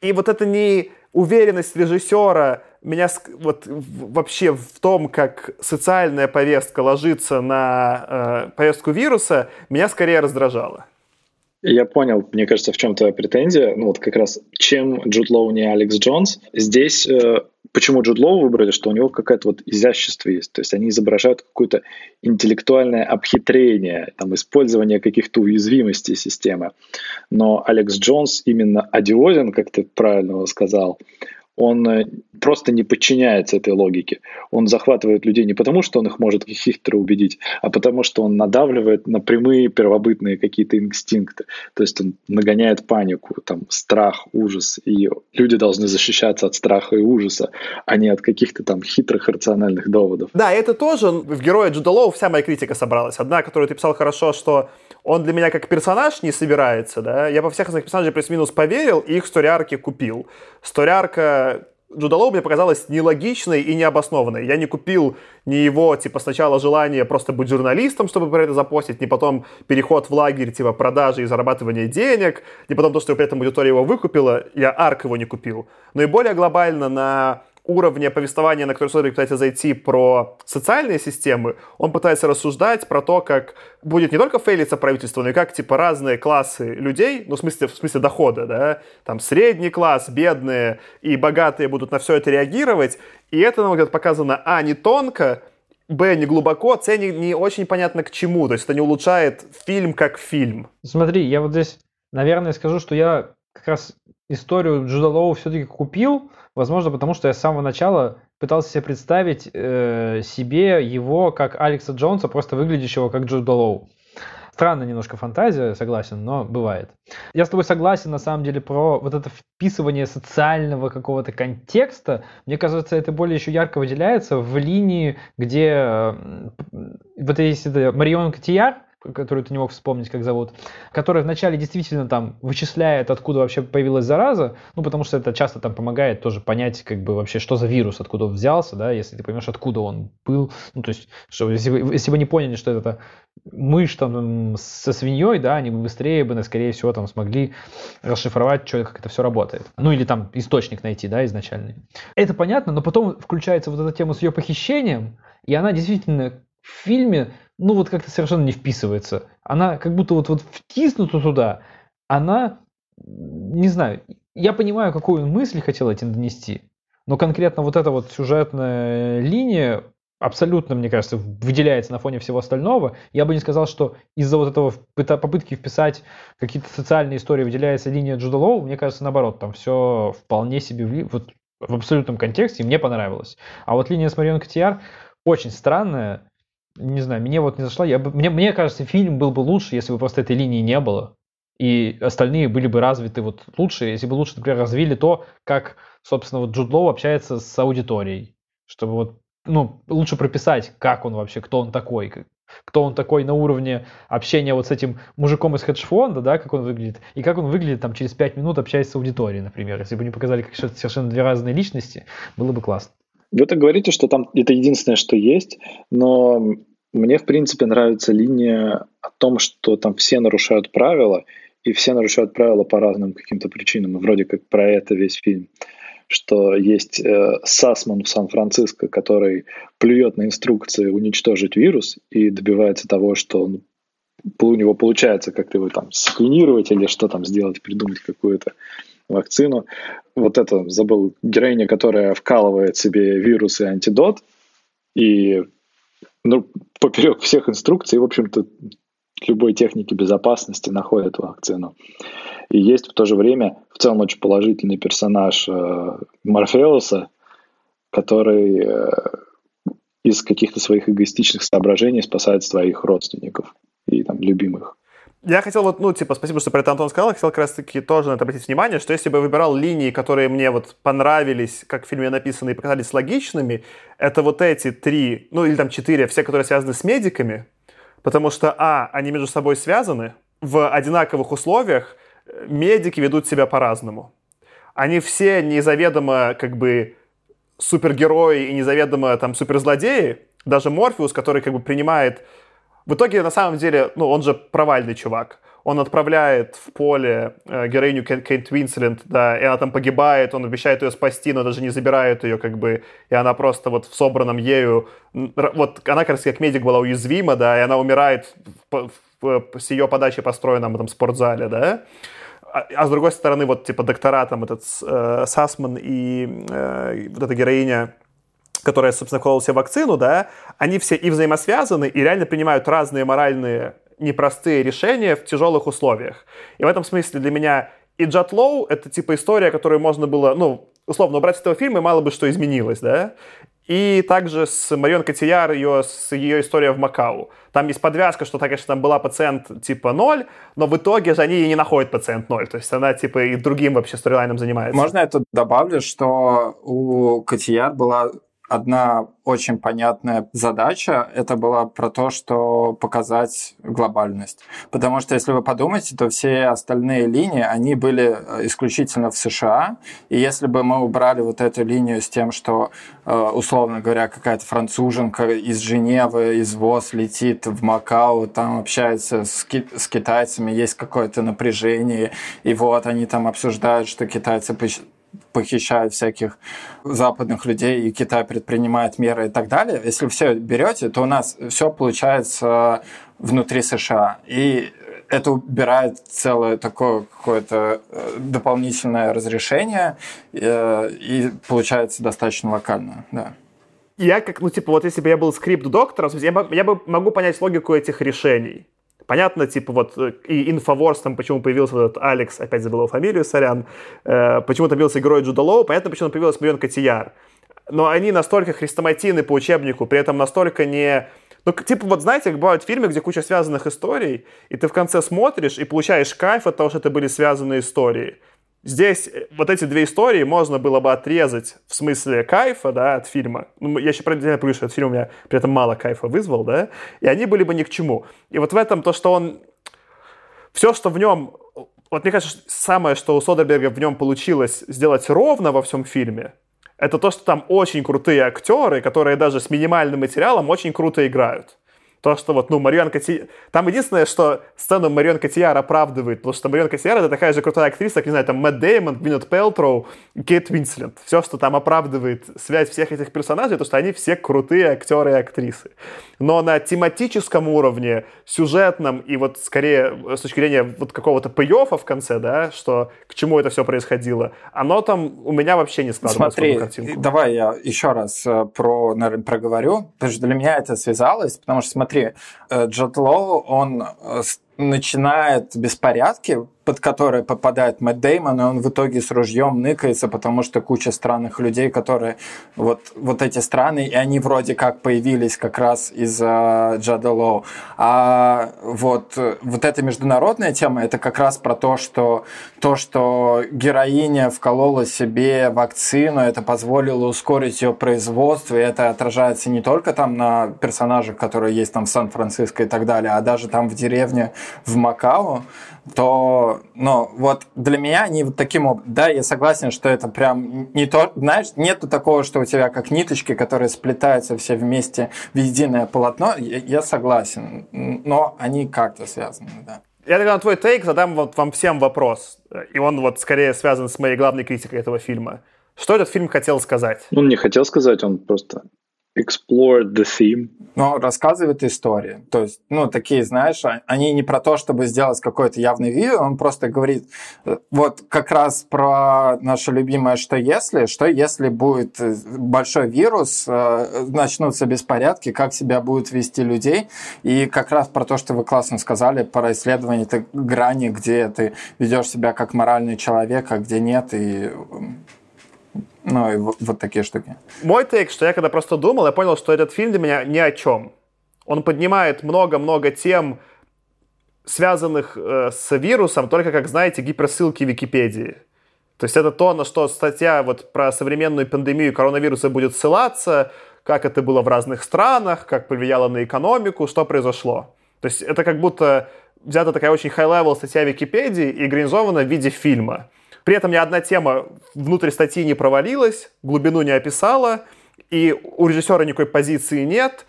И вот это не уверенность режиссера меня вот вообще в том, как социальная повестка ложится на э, повестку вируса, меня скорее раздражало. Я понял, мне кажется, в чем твоя претензия. Ну вот как раз, чем Джуд Лоу не Алекс Джонс. Здесь э, почему Джуд Лоу выбрали, что у него какое-то вот изящество есть. То есть они изображают какое-то интеллектуальное обхитрение, там, использование каких-то уязвимостей системы. Но Алекс Джонс именно одиозен, как ты правильно сказал, он э, просто не подчиняется этой логике. Он захватывает людей не потому, что он их может хитро убедить, а потому, что он надавливает на прямые первобытные какие-то инстинкты. То есть он нагоняет панику, там, страх, ужас. И люди должны защищаться от страха и ужаса, а не от каких-то там хитрых рациональных доводов. Да, это тоже в герое Джуда вся моя критика собралась. Одна, которую ты писал хорошо, что он для меня как персонаж не собирается, да. Я по всех этих персонажей плюс-минус поверил и их сториарки купил. Сториарка Джудалоу мне показалось нелогичной и необоснованной. Я не купил ни его, типа, сначала желание просто быть журналистом, чтобы про это запостить, ни потом переход в лагерь, типа, продажи и зарабатывания денег, ни потом то, что при этом аудитория его выкупила, я арк его не купил. Но и более глобально на уровня повествования, на который Содорик пытается зайти про социальные системы, он пытается рассуждать про то, как будет не только фейлиться правительство, но и как, типа, разные классы людей, ну, в смысле, в смысле дохода, да, там, средний класс, бедные и богатые будут на все это реагировать, и это, на мой взгляд, показано, а, не тонко, б, не глубоко, с, не, не очень понятно к чему, то есть это не улучшает фильм как фильм. Смотри, я вот здесь, наверное, скажу, что я как раз историю Джуда все-таки купил, возможно, потому что я с самого начала пытался себе представить э, себе его как Алекса Джонса, просто выглядящего как Джуда Лоу. Странная немножко фантазия, согласен, но бывает. Я с тобой согласен, на самом деле, про вот это вписывание социального какого-то контекста. Мне кажется, это более еще ярко выделяется в линии, где э, вот если Марион Котияр, которую ты не мог вспомнить, как зовут, которая вначале действительно там вычисляет, откуда вообще появилась зараза, ну, потому что это часто там помогает тоже понять, как бы вообще, что за вирус, откуда он взялся, да, если ты поймешь, откуда он был, ну, то есть, что, если, если вы не поняли, что это мышь там со свиньей, да, они бы быстрее бы, скорее всего, там смогли расшифровать, что, как это все работает. Ну, или там источник найти, да, изначальный. Это понятно, но потом включается вот эта тема с ее похищением, и она действительно в фильме ну вот как-то совершенно не вписывается. Она как будто вот, вот втиснута туда, она, не знаю, я понимаю, какую мысль хотел этим донести, но конкретно вот эта вот сюжетная линия абсолютно, мне кажется, выделяется на фоне всего остального. Я бы не сказал, что из-за вот этого попытки вписать какие-то социальные истории выделяется линия Джуда Лоу. Мне кажется, наоборот, там все вполне себе вот в абсолютном контексте, мне понравилось. А вот линия с Марион Котияр очень странная, не знаю, мне вот не зашла. Я бы, мне, мне кажется, фильм был бы лучше, если бы просто этой линии не было. И остальные были бы развиты вот лучше, если бы лучше, например, развили то, как, собственно, вот Джуд Лоу общается с аудиторией. Чтобы вот, ну, лучше прописать, как он вообще, кто он такой, кто он такой на уровне общения вот с этим мужиком из хедж-фонда, да, как он выглядит, и как он выглядит там через пять минут общаясь с аудиторией, например. Если бы не показали как совершенно две разные личности, было бы классно. Вы так говорите, что там это единственное, что есть, но мне, в принципе, нравится линия о том, что там все нарушают правила, и все нарушают правила по разным каким-то причинам. И вроде как про это весь фильм. Что есть э, Сасман в Сан-Франциско, который плюет на инструкции уничтожить вирус и добивается того, что он, у него получается как-то его там секвенировать или что там сделать, придумать какую-то вакцину. Вот это, забыл, героиня, которая вкалывает себе вирус и антидот, и ну, поперек всех инструкций, в общем-то, любой техники безопасности находят вакцину. И есть в то же время в целом очень положительный персонаж э, Морфеуса, который э, из каких-то своих эгоистичных соображений спасает своих родственников и там любимых. Я хотел вот, ну, типа, спасибо, что про это Антон сказал, хотел как раз-таки тоже на это обратить внимание, что если бы я выбирал линии, которые мне вот понравились, как в фильме написаны и показались логичными, это вот эти три, ну, или там четыре, все, которые связаны с медиками, потому что, а, они между собой связаны, в одинаковых условиях медики ведут себя по-разному. Они все незаведомо, как бы, супергерои и незаведомо, там, суперзлодеи, даже Морфеус, который, как бы, принимает в итоге, на самом деле, ну, он же провальный чувак. Он отправляет в поле э, героиню Кейт Уинслет, да, и она там погибает, он обещает ее спасти, но даже не забирает ее, как бы, и она просто вот в собранном ею, вот она, как раз как медик была уязвима, да, и она умирает в, в, в, с ее подачи построенном этом спортзале, да. А, а с другой стороны, вот, типа, доктора, там, этот э, Сасман и э, вот эта героиня которая, собственно, вколола себе вакцину, да, они все и взаимосвязаны, и реально принимают разные моральные непростые решения в тяжелых условиях. И в этом смысле для меня и Джат Лоу — это типа история, которую можно было, ну, условно, убрать с этого фильма, и мало бы что изменилось, да. И также с Марион Котияр, ее, с ее история в Макау. Там есть подвязка, что, конечно, там была пациент типа 0, но в итоге же они и не находят пациент 0. То есть она типа и другим вообще сторилайном занимается. Можно я тут добавлю, что у Котияр была одна очень понятная задача. Это была про то, что показать глобальность. Потому что, если вы подумаете, то все остальные линии, они были э, исключительно в США. И если бы мы убрали вот эту линию с тем, что, э, условно говоря, какая-то француженка из Женевы, из ВОЗ летит в Макао, там общается с, ки- с китайцами, есть какое-то напряжение, и вот они там обсуждают, что китайцы похищают всяких западных людей, и Китай предпринимает меры и так далее. Если все берете, то у нас все получается внутри США. И это убирает целое такое какое-то э, дополнительное разрешение, э, и получается достаточно локально, да. Я как, ну, типа, вот если бы я был скрипт-доктором, я, бы, я бы могу понять логику этих решений. Понятно, типа вот э, и Инфоворс, там, почему появился вот этот Алекс, опять забыл его фамилию, сорян, э, почему там появился герой Джуда Лоу, понятно, почему там появилась Марион Котияр. Но они настолько хрестоматийны по учебнику, при этом настолько не... Ну, типа, вот знаете, как бывают фильмы, где куча связанных историй, и ты в конце смотришь и получаешь кайф от того, что это были связанные истории. Здесь э, вот эти две истории можно было бы отрезать в смысле кайфа, да, от фильма. Ну, я еще правильно понимаю, что этот фильм у меня при этом мало кайфа вызвал, да, и они были бы ни к чему. И вот в этом то, что он... Все, что в нем... Вот мне кажется, самое, что у Содерберга в нем получилось сделать ровно во всем фильме, это то, что там очень крутые актеры, которые даже с минимальным материалом очень круто играют то, что вот, ну, Марион Котияр... Там единственное, что сцену Марион Котияр оправдывает, потому что Марион Котияр это такая же крутая актриса, как, не знаю, там, Мэтт Деймон, Гвинет Пелтроу, Кейт Уинслет. Все, что там оправдывает связь всех этих персонажей, то, что они все крутые актеры и актрисы. Но на тематическом уровне, сюжетном и вот скорее с точки зрения вот какого-то пей в конце, да, что к чему это все происходило, оно там у меня вообще не складывалось Смотри, давай я еще раз э, про, наверное, проговорю, потому что для меня это связалось, потому что, смотри, смотри, э, Джот Лоу, он э, начинает беспорядки, под которые попадает Мэтт Деймон, и он в итоге с ружьем ныкается, потому что куча странных людей, которые вот, вот эти страны, и они вроде как появились как раз из-за Джада Лоу. А вот, вот эта международная тема, это как раз про то, что то, что героиня вколола себе вакцину, это позволило ускорить ее производство, и это отражается не только там на персонажах, которые есть там в Сан-Франциско и так далее, а даже там в деревне в Макао, то, ну, вот для меня они вот таким образом, да, я согласен, что это прям не то, знаешь, нету такого, что у тебя как ниточки, которые сплетаются все вместе в единое полотно, я, я согласен, но они как-то связаны, да. Я тогда на твой тейк задам вот вам всем вопрос, и он вот скорее связан с моей главной критикой этого фильма. Что этот фильм хотел сказать? Он не хотел сказать, он просто explore the theme. Ну, рассказывает истории. То есть, ну, такие, знаешь, а, они не про то, чтобы сделать какой-то явный видео, он просто говорит, э, вот как раз про наше любимое «что если», что если будет э, большой вирус, э, начнутся беспорядки, как себя будут вести людей, и как раз про то, что вы классно сказали, про исследование этой грани, где ты ведешь себя как моральный человек, а где нет, и ну, и вот, вот такие штуки. Мой тейк, что я когда просто думал, я понял, что этот фильм для меня ни о чем. Он поднимает много-много тем, связанных э, с вирусом, только, как знаете, гиперссылки Википедии. То есть это то, на что статья вот про современную пандемию коронавируса будет ссылаться, как это было в разных странах, как повлияло на экономику, что произошло. То есть это как будто взята такая очень high-level статья Википедии и организована в виде фильма. При этом ни одна тема внутрь статьи не провалилась, глубину не описала, и у режиссера никакой позиции нет,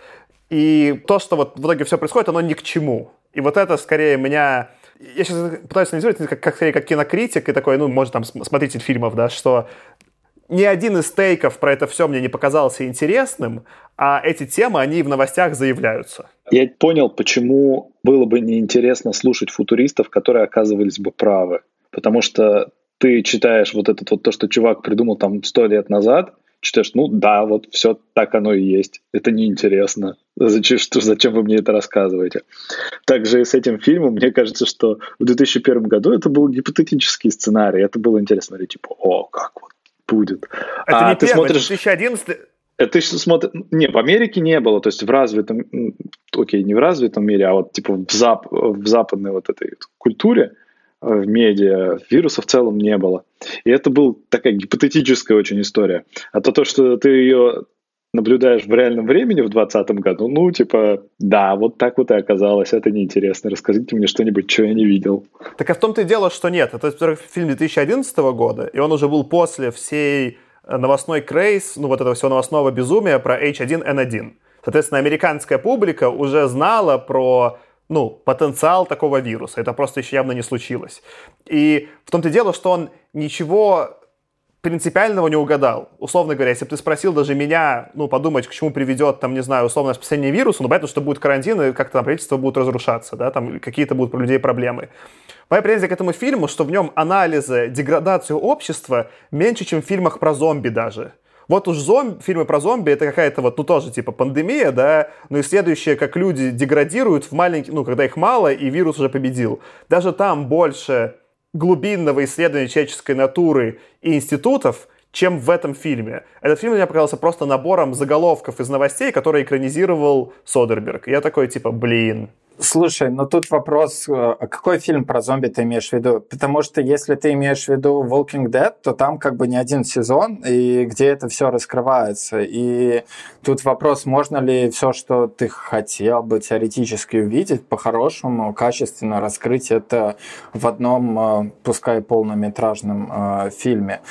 и то, что вот в итоге все происходит, оно ни к чему. И вот это скорее меня... Я сейчас пытаюсь анализировать как, как, скорее как кинокритик и такой, ну, может, там, смотритель фильмов, да, что ни один из тейков про это все мне не показался интересным, а эти темы, они в новостях заявляются. Я понял, почему было бы неинтересно слушать футуристов, которые оказывались бы правы. Потому что ты читаешь вот это вот то, что чувак придумал там сто лет назад, читаешь, ну да, вот все так оно и есть. Это неинтересно. Зачем, что, зачем вы мне это рассказываете? Также и с этим фильмом, мне кажется, что в 2001 году это был гипотетический сценарий. Это было интересно, типа, о, как вот будет. Это а не ты первый, смотришь... это 2011 это ты смотришь... Не, в Америке не было, то есть в развитом... Окей, не в развитом мире, а вот типа в, зап... в западной вот этой культуре в медиа, вируса в целом не было. И это была такая гипотетическая очень история. А то, то что ты ее наблюдаешь в реальном времени в 2020 году, ну, типа, да, вот так вот и оказалось, это неинтересно. Расскажите мне что-нибудь, что я не видел. Так а в том-то и дело, что нет. Это фильм 2011 года, и он уже был после всей э, новостной крейс, ну, вот этого всего новостного безумия про H1N1. Соответственно, американская публика уже знала про ну, потенциал такого вируса. Это просто еще явно не случилось. И в том-то дело, что он ничего принципиального не угадал. Условно говоря, если бы ты спросил даже меня, ну, подумать, к чему приведет, там, не знаю, условно, спасение вируса, ну, понятно, что будет карантин, и как-то там правительство будет разрушаться, да, там какие-то будут у людей проблемы. Моя претензия к этому фильму, что в нем анализы деградации общества меньше, чем в фильмах про зомби даже. Вот уж зомби, фильмы про зомби это какая-то вот, ну тоже типа пандемия, да, но и следующее, как люди деградируют в маленький, ну когда их мало и вирус уже победил. Даже там больше глубинного исследования человеческой натуры и институтов, чем в этом фильме. Этот фильм мне показался просто набором заголовков из новостей, которые экранизировал Содерберг. я такой, типа, блин, Слушай, ну тут вопрос, э, а какой фильм про зомби ты имеешь в виду? Потому что если ты имеешь в виду Walking Dead, то там как бы не один сезон, и где это все раскрывается. И тут вопрос, можно ли все, что ты хотел бы теоретически увидеть, по-хорошему, качественно раскрыть это в одном, э, пускай полнометражном э, фильме.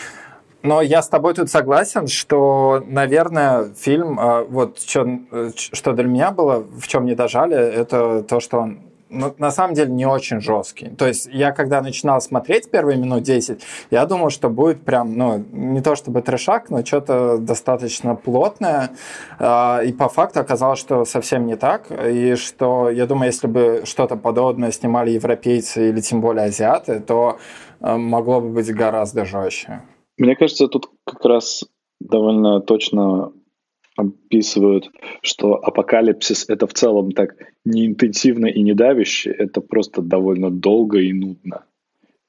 Но я с тобой тут согласен, что, наверное, фильм, а, вот что, что для меня было, в чем не дожали, это то, что он ну, на самом деле не очень жесткий. То есть я когда начинал смотреть первые минут 10, я думал, что будет прям, ну, не то чтобы трешак, но что-то достаточно плотное. А, и по факту оказалось, что совсем не так. И что, я думаю, если бы что-то подобное снимали европейцы или тем более азиаты, то а, могло бы быть гораздо жестче. Мне кажется, тут как раз довольно точно описывают, что апокалипсис это в целом так не интенсивно и не давяще, это просто довольно долго и нудно.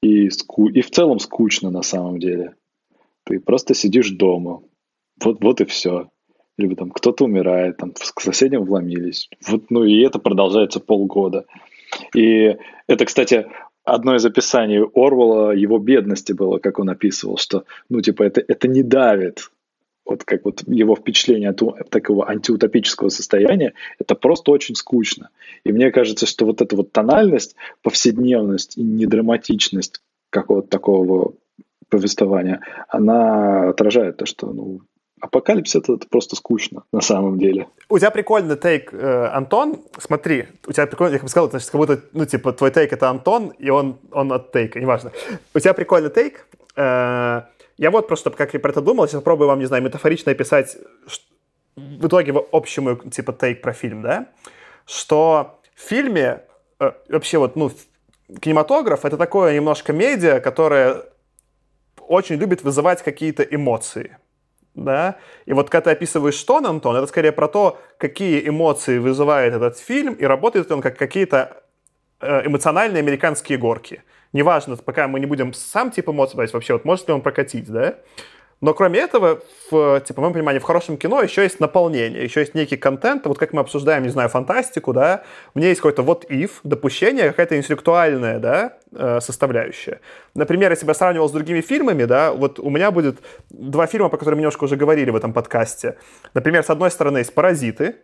И, ску... и в целом скучно на самом деле. Ты просто сидишь дома. Вот, вот и все. Либо там кто-то умирает, там к соседям вломились. Вот, ну и это продолжается полгода. И это, кстати, одно из описаний Орвала его бедности было, как он описывал, что, ну, типа, это, это не давит. Вот как вот его впечатление от такого антиутопического состояния, это просто очень скучно. И мне кажется, что вот эта вот тональность, повседневность и недраматичность какого-то такого повествования, она отражает то, что ну, апокалипсис это, это просто скучно на самом деле. У тебя прикольный тейк, э, Антон. Смотри, у тебя прикольный, я бы сказал, значит, как будто, ну, типа, твой тейк это Антон, и он, он от тейка, неважно. У тебя прикольный тейк. Э, я вот просто, как я про это думал, сейчас попробую вам, не знаю, метафорично описать в итоге общему, типа, тейк про фильм, да? Что в фильме э, вообще вот, ну, кинематограф — это такое немножко медиа, которое очень любит вызывать какие-то эмоции да, и вот когда ты описываешь тон, Антон, это скорее про то, какие эмоции вызывает этот фильм, и работает он как какие-то э, эмоциональные американские горки. Неважно, пока мы не будем сам тип эмоций брать, вообще, вот может ли он прокатить, да, но кроме этого, в, типа, в моем понимании, в хорошем кино еще есть наполнение, еще есть некий контент. Вот как мы обсуждаем, не знаю, фантастику, да, меня есть какой-то вот if, допущение, какая-то интеллектуальная, да, э, составляющая. Например, я сравнивал с другими фильмами, да, вот у меня будет два фильма, по которым немножко уже говорили в этом подкасте. Например, с одной стороны есть «Паразиты»,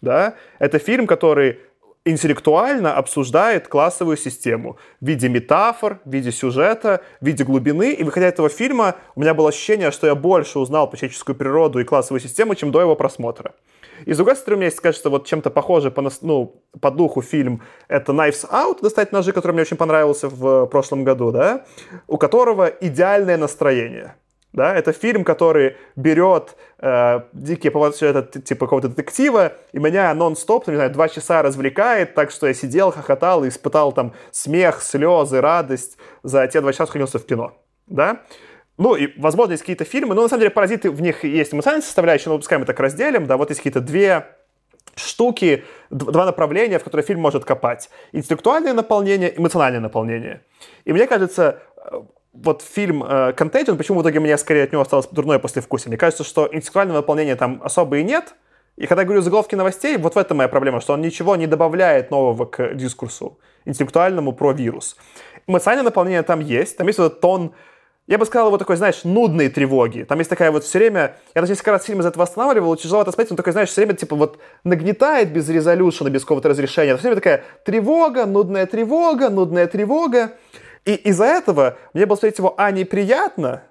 да, это фильм, который интеллектуально обсуждает классовую систему в виде метафор, в виде сюжета, в виде глубины. И выходя из этого фильма, у меня было ощущение, что я больше узнал по человеческую природу и классовую систему, чем до его просмотра. И с другой стороны, меня есть, кажется, вот чем-то похоже по, ну, по духу фильм это Knives Out, «Достать ножи», который мне очень понравился в прошлом году, да, у которого идеальное настроение. Да, это фильм, который берет э, дикие повороты это типа какого-то детектива, и меня нон-стоп, не знаю, два часа развлекает, так что я сидел, хохотал и испытал там смех, слезы, радость за те два часа, сходился в кино. Да? Ну, и, возможно, есть какие-то фильмы, но на самом деле «Паразиты» в них есть эмоциональная составляющая, но пускай мы так разделим, да, вот есть какие-то две штуки, два направления, в которые фильм может копать. Интеллектуальное наполнение, эмоциональное наполнение. И мне кажется, вот фильм э, почему в итоге мне скорее от него осталось дурное послевкусие? Мне кажется, что интеллектуального наполнения там особо и нет. И когда я говорю заголовки новостей, вот в этом моя проблема, что он ничего не добавляет нового к дискурсу интеллектуальному про вирус. Эмоциональное наполнение там есть, там есть этот тон я бы сказал, его такой, знаешь, нудные тревоги. Там есть такая вот все время, я даже несколько раз фильм из этого останавливал, тяжеловато смотреть, он такой, знаешь, все время типа вот нагнетает без резолюшена, без какого-то разрешения. Это все время такая тревога, нудная тревога, нудная тревога. И из-за этого мне было смотреть его, а, неприятно,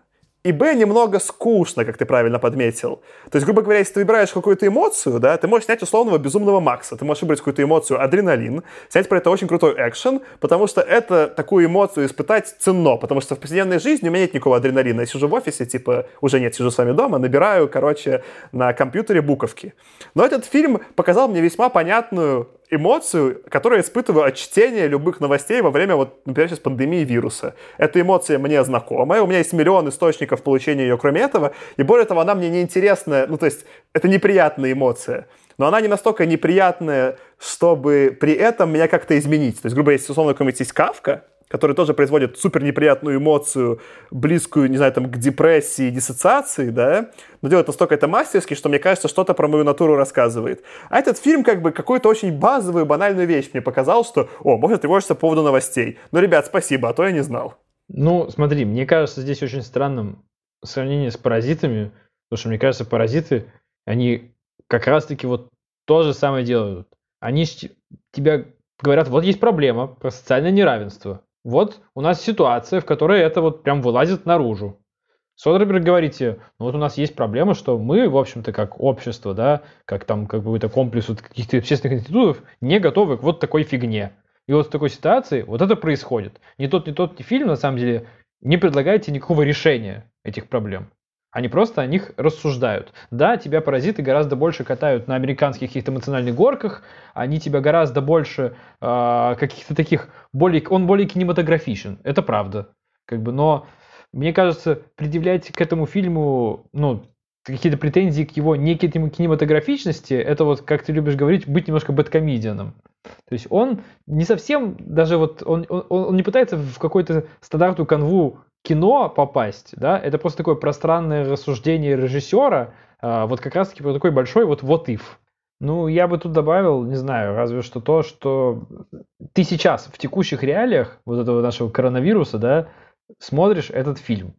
и Б немного скучно, как ты правильно подметил. То есть, грубо говоря, если ты выбираешь какую-то эмоцию, да, ты можешь снять условного безумного Макса, ты можешь выбрать какую-то эмоцию адреналин, снять про это очень крутой экшен, потому что это такую эмоцию испытать ценно, потому что в повседневной жизни у меня нет никакого адреналина. Я сижу в офисе, типа, уже нет, сижу с вами дома, набираю, короче, на компьютере буковки. Но этот фильм показал мне весьма понятную эмоцию, которую я испытываю от чтения любых новостей во время, вот, например, сейчас пандемии вируса. Эта эмоция мне знакомая, у меня есть миллион источников получения ее, кроме этого, и более того, она мне неинтересная, ну, то есть, это неприятная эмоция, но она не настолько неприятная, чтобы при этом меня как-то изменить. То есть, грубо говоря, если условно какой-нибудь есть Кавка, который тоже производит супер неприятную эмоцию, близкую, не знаю, там, к депрессии, диссоциации, да, но делает настолько это мастерски, что, мне кажется, что-то про мою натуру рассказывает. А этот фильм как бы какую-то очень базовую, банальную вещь мне показал, что, о, можно тревожиться по поводу новостей. Ну, ребят, спасибо, а то я не знал. Ну, смотри, мне кажется здесь очень странным сравнение с паразитами, потому что, мне кажется, паразиты, они как раз-таки вот то же самое делают. Они тебя говорят, вот есть проблема про социальное неравенство. Вот у нас ситуация, в которой это вот прям вылазит наружу. Содерберг говорите, ну вот у нас есть проблема, что мы, в общем-то, как общество, да, как там какой-то комплекс вот каких-то общественных институтов, не готовы к вот такой фигне. И вот в такой ситуации вот это происходит. Ни тот, ни тот ни фильм, на самом деле, не предлагаете никакого решения этих проблем. Они просто о них рассуждают. Да, тебя паразиты гораздо больше катают на американских каких-то эмоциональных горках, они тебя гораздо больше э, каких-то таких, более, он более кинематографичен, это правда. Как бы, но мне кажется, предъявлять к этому фильму, ну, какие-то претензии к его не кинематографичности, это вот, как ты любишь говорить, быть немножко бэткомедианом. То есть он не совсем, даже вот, он, он, он не пытается в какой-то стандартную канву кино попасть, да, это просто такое пространное рассуждение режиссера, а, вот как раз-таки вот такой большой вот what if. Ну, я бы тут добавил, не знаю, разве что то, что ты сейчас в текущих реалиях вот этого нашего коронавируса, да, смотришь этот фильм.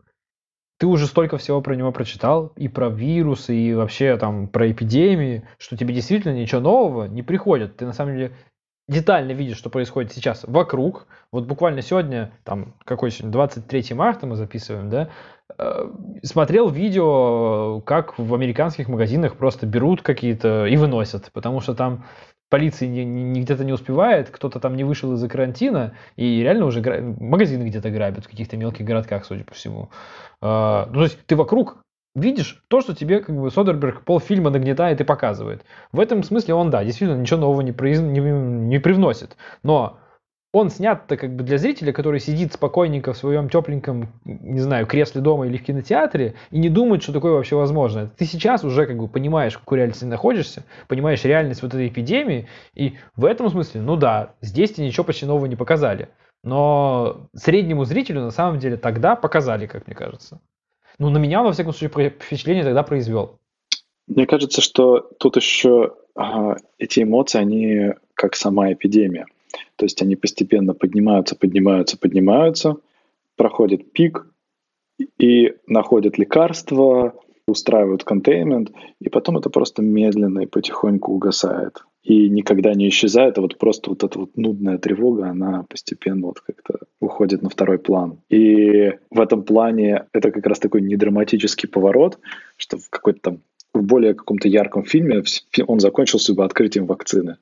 Ты уже столько всего про него прочитал, и про вирусы, и вообще там про эпидемии, что тебе действительно ничего нового не приходит. Ты на самом деле детально видишь, что происходит сейчас вокруг. Вот буквально сегодня, там, какой сегодня, 23 марта мы записываем, да, э, смотрел видео, как в американских магазинах просто берут какие-то и выносят, потому что там полиции не, не, где-то не успевает, кто-то там не вышел из-за карантина, и реально уже гра... магазины где-то грабят в каких-то мелких городках, судя по всему. А, ну, то есть ты вокруг видишь то, что тебе как бы Содерберг полфильма нагнетает и показывает. В этом смысле он, да, действительно ничего нового не, произ... не, не привносит. Но он снят-то как бы для зрителя, который сидит спокойненько в своем тепленьком, не знаю, кресле дома или в кинотеатре и не думает, что такое вообще возможно. Ты сейчас уже как бы понимаешь, в какой реальности находишься, понимаешь реальность вот этой эпидемии, и в этом смысле, ну да, здесь тебе ничего почти нового не показали. Но среднему зрителю на самом деле тогда показали, как мне кажется. Ну, на меня, во всяком случае, впечатление тогда произвел. Мне кажется, что тут еще а, эти эмоции, они как сама эпидемия. То есть они постепенно поднимаются, поднимаются, поднимаются, проходит пик и находят лекарства, устраивают контейнмент, и потом это просто медленно и потихоньку угасает. И никогда не исчезает, а вот просто вот эта вот нудная тревога, она постепенно вот как-то уходит на второй план. И в этом плане это как раз такой недраматический поворот, что в какой-то там в более каком-то ярком фильме он закончился бы открытием вакцины.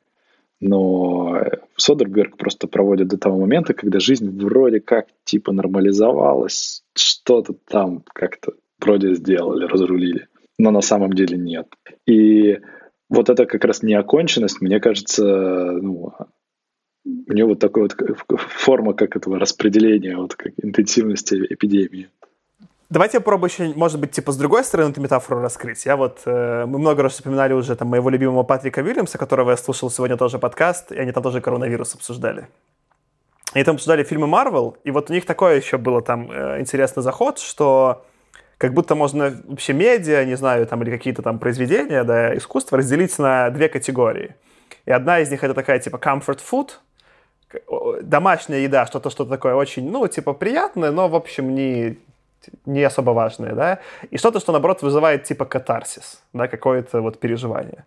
Но Содерберг просто проводит до того момента, когда жизнь вроде как типа нормализовалась, что-то там как-то вроде сделали, разрулили, но на самом деле нет. И вот это как раз неоконченность, мне кажется, ну, нее вот такая вот форма как этого распределения, вот как интенсивности эпидемии. Давайте я попробую еще, может быть, типа с другой стороны эту метафору раскрыть. Я вот, э, мы много раз вспоминали уже там моего любимого Патрика Уильямса, которого я слушал сегодня тоже подкаст, и они там тоже коронавирус обсуждали. И там обсуждали фильмы Марвел, и вот у них такое еще было там э, интересный заход, что как будто можно вообще медиа, не знаю, там, или какие-то там произведения, да, искусство разделить на две категории. И одна из них это такая, типа, comfort food, домашняя еда, что-то, что-то такое очень, ну, типа, приятное, но, в общем, не не особо важное, да, и что-то, что, наоборот, вызывает типа катарсис, да, какое-то вот переживание.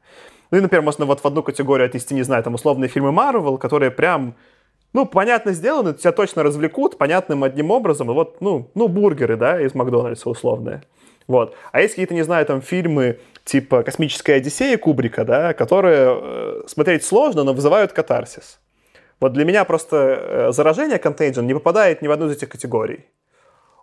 Ну и, например, можно вот в одну категорию отнести, не знаю, там условные фильмы Marvel, которые прям, ну, понятно сделаны, тебя точно развлекут понятным одним образом, вот, ну, ну, бургеры, да, из Макдональдса условные. Вот. А есть какие-то, не знаю, там фильмы типа «Космическая Одиссея» Кубрика, да, которые э, смотреть сложно, но вызывают катарсис. Вот для меня просто э, заражение Contagion не попадает ни в одну из этих категорий.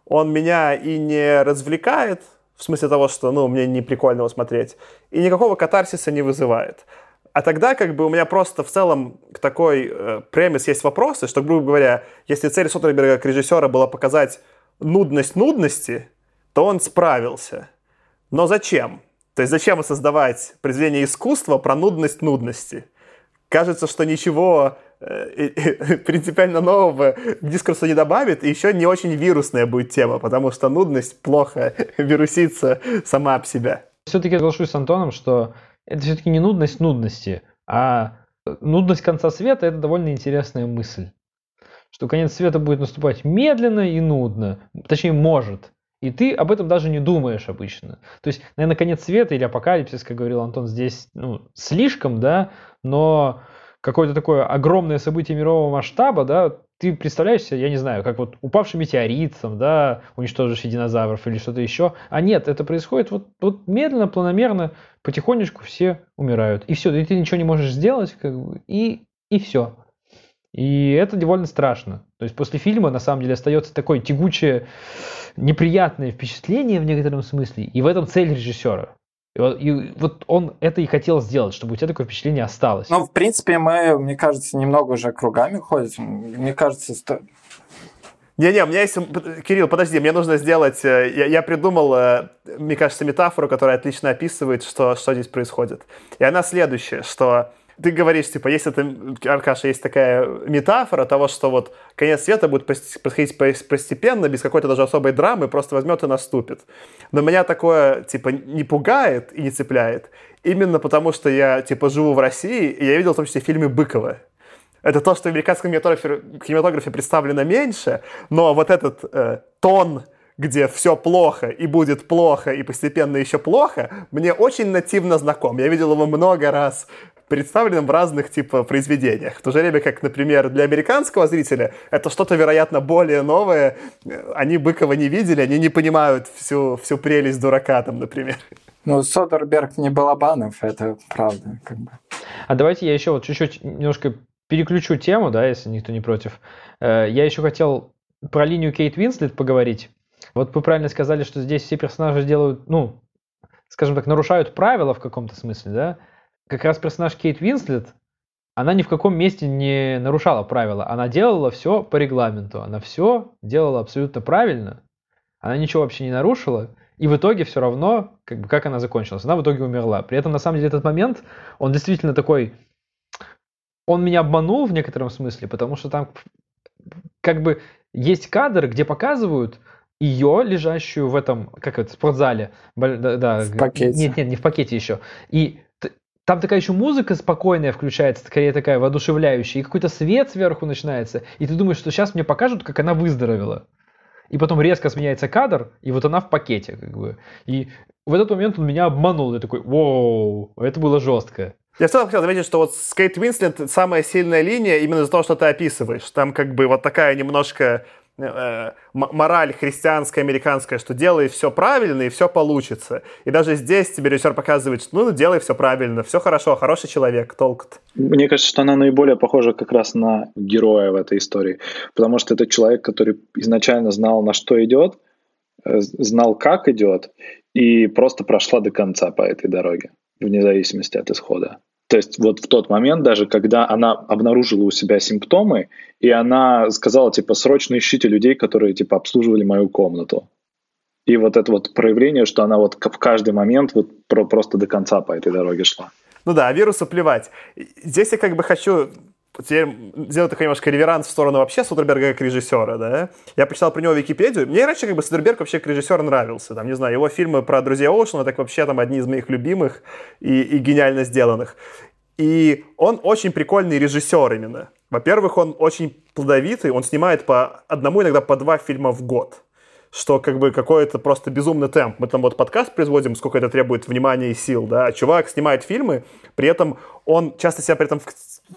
Он меня и не развлекает, в смысле того, что, ну, мне не прикольно его смотреть, и никакого катарсиса не вызывает. А тогда как бы у меня просто в целом к такой э, премис есть вопросы, что, грубо говоря, если цель Соттерберга как режиссера была показать нудность нудности, то он справился. Но зачем? То есть зачем создавать произведение искусства про нудность нудности? Кажется, что ничего э, *laughs* принципиально нового к дискурсу не добавит, и еще не очень вирусная будет тема, потому что нудность плохо *laughs* вирусится сама об себя. Все-таки соглашусь с Антоном, что это все-таки не нудность нудности, а нудность конца света – это довольно интересная мысль. Что конец света будет наступать медленно и нудно, точнее, может. И ты об этом даже не думаешь обычно. То есть, наверное, конец света или апокалипсис, как говорил Антон, здесь ну, слишком, да, но какое-то такое огромное событие мирового масштаба, да, ты представляешь себе, я не знаю, как вот упавший метеорит, там, да, уничтоживший динозавров или что-то еще. А нет, это происходит вот, вот медленно, планомерно, потихонечку все умирают. И все, и ты ничего не можешь сделать, как бы, и, и все. И это довольно страшно. То есть после фильма, на самом деле, остается такое тягучее, неприятное впечатление в некотором смысле. И в этом цель режиссера. И вот, и вот он это и хотел сделать, чтобы у тебя такое впечатление осталось. Ну, в принципе, мы, мне кажется, немного уже кругами ходим. Мне кажется, сто... Не-не, у меня есть... Кирилл, подожди, мне нужно сделать... Э, я, я придумал, э, мне кажется, метафору, которая отлично описывает, что, что здесь происходит. И она следующая, что ты говоришь, типа, есть это, Аркаша, есть такая метафора того, что вот конец света будет происходить постепенно, без какой-то даже особой драмы, просто возьмет и наступит. Но меня такое, типа, не пугает и не цепляет, именно потому что я, типа, живу в России, и я видел в том числе фильмы Быкова. Это то, что в американском кинематографе, представлено меньше, но вот этот э, тон, где все плохо и будет плохо и постепенно еще плохо, мне очень нативно знаком. Я видел его много раз представленным в разных типа произведениях. В то же время, как, например, для американского зрителя это что-то, вероятно, более новое. Они Быкова не видели, они не понимают всю, всю прелесть дурака там, например. Ну, Содерберг не Балабанов, это правда. Как бы. А давайте я еще вот чуть-чуть немножко переключу тему, да, если никто не против. Э, я еще хотел про линию Кейт Винслет поговорить. Вот вы правильно сказали, что здесь все персонажи делают, ну, скажем так, нарушают правила в каком-то смысле, да? Как раз персонаж Кейт Винслет, она ни в каком месте не нарушала правила. Она делала все по регламенту. Она все делала абсолютно правильно. Она ничего вообще не нарушила. И в итоге все равно, как бы, как она закончилась. Она в итоге умерла. При этом, на самом деле, этот момент, он действительно такой... Он меня обманул в некотором смысле, потому что там как бы есть кадр, где показывают ее, лежащую в этом, как это, спортзале. Да, да, в пакете. Нет, нет, не в пакете еще. И там такая еще музыка спокойная включается, скорее такая воодушевляющая, и какой-то свет сверху начинается, и ты думаешь, что сейчас мне покажут, как она выздоровела. И потом резко сменяется кадр, и вот она в пакете, как бы. И в этот момент он меня обманул. Я такой, вау, это было жестко. Я в целом хотел заметить, что вот с Кейт Уинслет самая сильная линия именно за то, что ты описываешь. Там как бы вот такая немножко Мораль христианская, американская, что делай все правильно и все получится. И даже здесь тебе режиссер показывает, что ну, делай все правильно, все хорошо, хороший человек, толк -то. Мне кажется, что она наиболее похожа как раз на героя в этой истории, потому что это человек, который изначально знал, на что идет, э, знал, как идет, и просто прошла до конца по этой дороге, вне зависимости от исхода. То есть вот в тот момент, даже когда она обнаружила у себя симптомы, и она сказала, типа, срочно ищите людей, которые, типа, обслуживали мою комнату. И вот это вот проявление, что она вот в каждый момент вот про просто до конца по этой дороге шла. Ну да, вирусу плевать. Здесь я как бы хочу теперь сделать такой немножко реверанс в сторону вообще Содерберга как режиссера, да. Я почитал про него Википедию. Мне раньше как бы Содерберг вообще как режиссер нравился. Там, не знаю, его фильмы про друзей Оушена, так вообще там одни из моих любимых и, и гениально сделанных. И он очень прикольный режиссер именно. Во-первых, он очень плодовитый, он снимает по одному, иногда по два фильма в год. что как бы какой-то просто безумный темп. Мы там вот подкаст производим, сколько это требует внимания и сил, да, а чувак снимает фильмы, при этом он часто себя при этом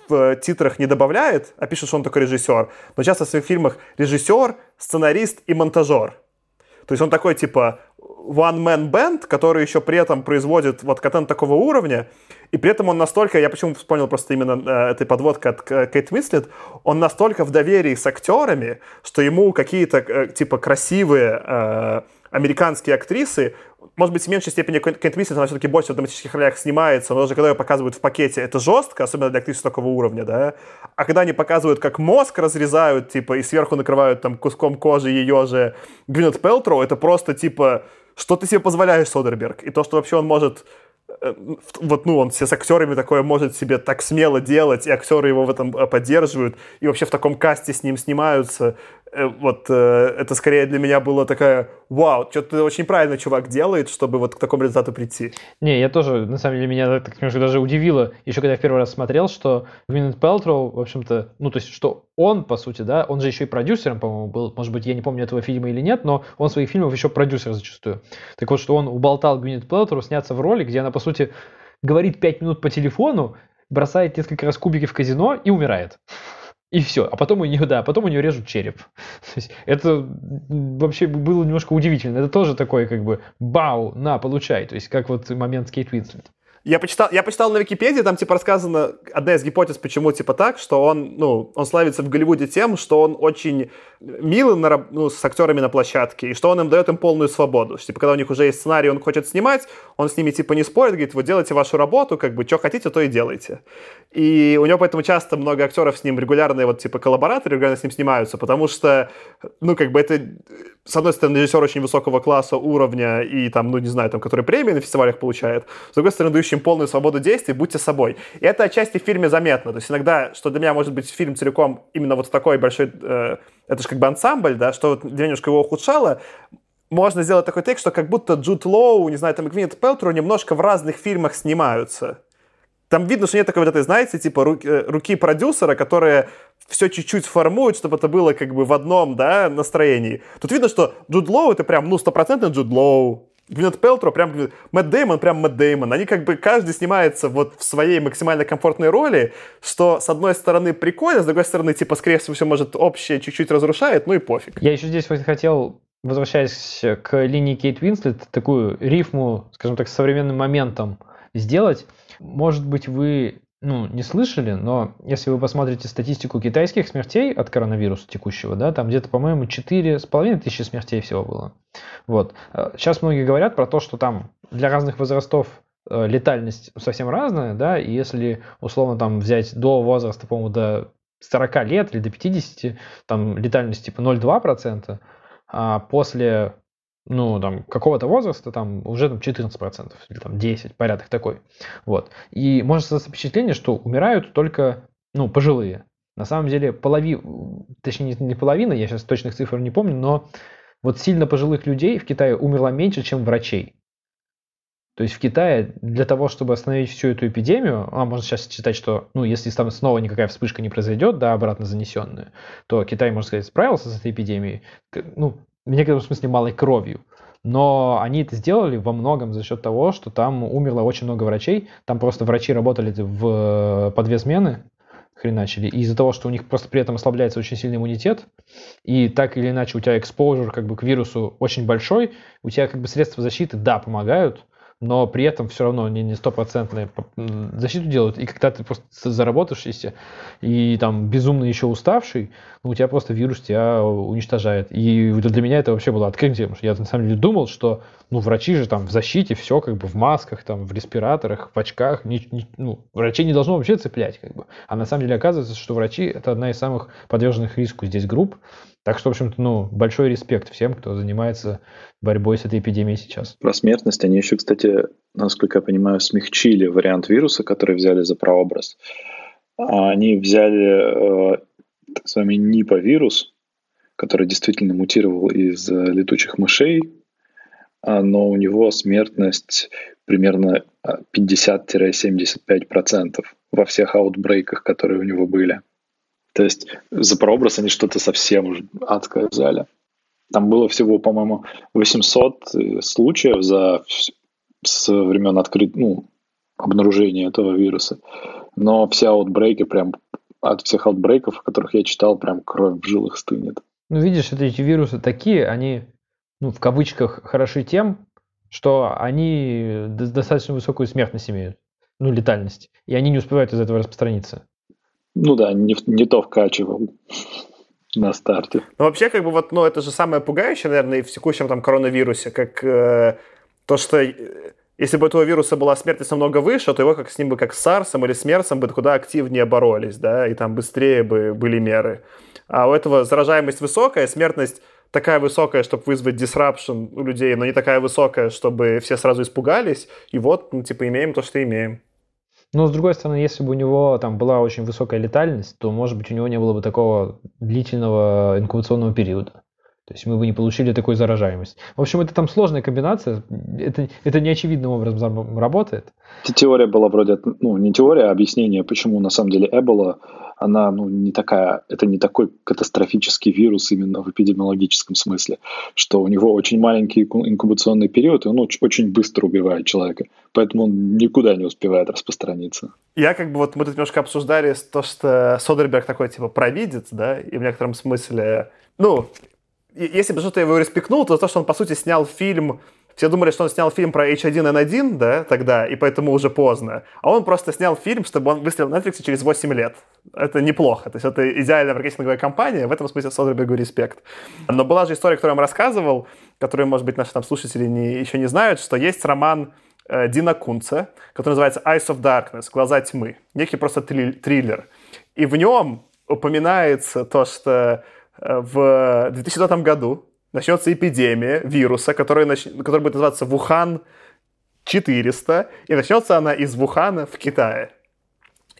в, в титрах не добавляет, а пишет, что он только режиссер, но часто в своих фильмах режиссер, сценарист и монтажер. То есть он такой, типа, one-man band, который еще при этом производит вот контент такого уровня, и при этом он настолько, я почему вспомнил просто именно э, этой подводкой от э, Кейт Уинслет, он настолько в доверии с актерами, что ему какие-то, э, типа, красивые э, американские актрисы может быть, в меньшей степени Кент Уинслет, она все-таки больше в драматических ролях снимается, но даже когда ее показывают в пакете, это жестко, особенно для актрисы такого уровня, да. А когда они показывают, как мозг разрезают, типа, и сверху накрывают там куском кожи ее же Гвинет Пелтроу, это просто, типа, что ты себе позволяешь, Содерберг? И то, что вообще он может Э, вот, ну, он все с актерами такое может себе так смело делать, и актеры его в этом э, поддерживают, и вообще в таком касте с ним снимаются. Э, вот это скорее для меня было такая, вау, что-то очень правильно чувак делает, чтобы вот к такому результату прийти. Не, я тоже, на самом деле, меня так немножко даже удивило, еще когда я в первый раз смотрел, что Гвинет Пелтроу, в общем-то, ну, то есть, что он, по сути, да, он же еще и продюсером, по-моему, был, может быть, я не помню этого фильма или нет, но он своих фильмов еще продюсер зачастую. Так вот, что он уболтал Гвинет Пелтроу сняться в роли, где она, по сути, говорит 5 минут по телефону, бросает несколько раз кубики в казино и умирает. И все. А потом у нее, да, потом у нее режут череп. *laughs* То есть это вообще было немножко удивительно. Это тоже такой, как бы, бау, на, получай. То есть как вот момент с Кейт Уинслет. Я почитал, я почитал на Википедии, там типа рассказано одна из гипотез, почему типа так, что он, ну, он славится в Голливуде тем, что он очень милый на, ну, с актерами на площадке, и что он им дает им полную свободу. Что, типа, когда у них уже есть сценарий, он хочет снимать, он с ними типа не спорит, говорит, вы делайте вашу работу, как бы, что хотите, то и делайте. И у него поэтому часто много актеров с ним регулярные вот типа коллабораторы регулярно с ним снимаются, потому что, ну, как бы это, с одной стороны, режиссер очень высокого класса, уровня, и там, ну, не знаю, там, который премии на фестивалях получает, с другой стороны, дающий им полную свободу действий, будьте собой. И это отчасти в фильме заметно. То есть иногда, что для меня может быть фильм целиком именно вот такой большой, э, это же как бы ансамбль, да, что вот немножко его ухудшало, можно сделать такой тейк, что как будто Джуд Лоу, не знаю, там Гвинет Пелтру немножко в разных фильмах снимаются. Там видно, что нет такой вот этой, знаете, типа руки, э, руки продюсера, которые все чуть-чуть формуют, чтобы это было как бы в одном, да, настроении. Тут видно, что Джуд Лоу это прям, ну, стопроцентный Джуд Лоу. Гвинет Пелтро, прям Мэтт Деймон, прям Мэтт Деймон. Они как бы каждый снимается вот в своей максимально комфортной роли, что с одной стороны прикольно, с другой стороны, типа, скорее всего, все может общее чуть-чуть разрушает, ну и пофиг. Я еще здесь хотел, возвращаясь к линии Кейт Винслет, такую рифму, скажем так, с современным моментом сделать. Может быть, вы ну, не слышали, но если вы посмотрите статистику китайских смертей от коронавируса текущего, да, там где-то, по-моему, 4,5 тысячи смертей всего было. Вот. Сейчас многие говорят про то, что там для разных возрастов э, летальность совсем разная, да, и если условно там взять до возраста, по-моему, до 40 лет или до 50, там летальность типа 0,2%, а после ну, там, какого-то возраста, там, уже там 14% или там 10, порядок такой. Вот. И может создаться впечатление, что умирают только, ну, пожилые. На самом деле, половина, точнее, не половина, я сейчас точных цифр не помню, но вот сильно пожилых людей в Китае умерло меньше, чем врачей. То есть в Китае для того, чтобы остановить всю эту эпидемию, а можно сейчас считать, что, ну, если там снова никакая вспышка не произойдет, да, обратно занесенная, то Китай, можно сказать, справился с этой эпидемией, ну, в некотором смысле малой кровью. Но они это сделали во многом за счет того, что там умерло очень много врачей. Там просто врачи работали в, по две смены, хреначили. И из-за того, что у них просто при этом ослабляется очень сильный иммунитет, и так или иначе у тебя экспозур как бы к вирусу очень большой, у тебя как бы средства защиты, да, помогают, но при этом все равно не, не стопроцентную защиту делают. И когда ты просто заработавшийся и там безумно еще уставший, ну, у тебя просто вирус тебя уничтожает. И для меня это вообще было открытием, я на самом деле думал, что ну, врачи же там в защите, все как бы в масках, там, в респираторах, в очках. Не, не, ну, врачей не должно вообще цеплять. Как бы. А на самом деле оказывается, что врачи это одна из самых подверженных риску здесь групп. Так что, в общем-то, ну, большой респект всем, кто занимается борьбой с этой эпидемией сейчас. Про смертность они еще, кстати, насколько я понимаю, смягчили вариант вируса, который взяли за прообраз. А они взяли э, так называемый НИПа-вирус, который действительно мутировал из э, летучих мышей, а, но у него смертность примерно 50-75% во всех аутбрейках, которые у него были. То есть за прообраз они что-то совсем уже адское взяли. Там было всего, по-моему, 800 э, случаев за с времен открыть, ну, обнаружения этого вируса. Но все аутбрейки прям от всех аутбрейков, о которых я читал, прям кровь в жилах стынет. Ну, видишь, эти вирусы такие, они, ну, в кавычках, хороши тем, что они достаточно высокую смертность имеют, ну, летальность, и они не успевают из этого распространиться. Ну да, не, не то вкачивал на старте. Ну, вообще, как бы вот, ну, это же самое пугающее, наверное, и в текущем там коронавирусе, как э, то, что э, если бы этого вируса была смертность намного выше, то его как с ним бы, как с SARS или с MERS, бы куда активнее боролись, да, и там быстрее бы были меры. А у этого заражаемость высокая, смертность такая высокая, чтобы вызвать disruption у людей, но не такая высокая, чтобы все сразу испугались. И вот, ну, типа, имеем то, что имеем. Но, с другой стороны, если бы у него там была очень высокая летальность, то, может быть, у него не было бы такого длительного инкубационного периода. То есть мы бы не получили такой заражаемость. В общем, это там сложная комбинация. Это, это неочевидным образом работает. Теория была вроде, ну, не теория, а объяснение, почему на самом деле Эбола она ну, не такая, это не такой катастрофический вирус именно в эпидемиологическом смысле, что у него очень маленький инкубационный период, и он очень быстро убивает человека, поэтому он никуда не успевает распространиться. Я как бы вот мы тут немножко обсуждали то, что Содерберг такой типа провидец, да, и в некотором смысле, ну, если бы что-то его респектнул, то то, что он, по сути, снял фильм все думали, что он снял фильм про H1N1, да, тогда, и поэтому уже поздно. А он просто снял фильм, чтобы он выстрелил на Netflix через 8 лет. Это неплохо. То есть это идеальная маркетинговая компания. В этом смысле Содербергу респект. Но была же история, которую я вам рассказывал, которую, может быть, наши там слушатели не, еще не знают, что есть роман э, Дина Кунца, который называется Eyes of Darkness, Глаза тьмы. Некий просто триллер. И в нем упоминается то, что э, в 2020 году начнется эпидемия вируса, который, нач... который будет называться Вухан 400, и начнется она из Вухана в Китае.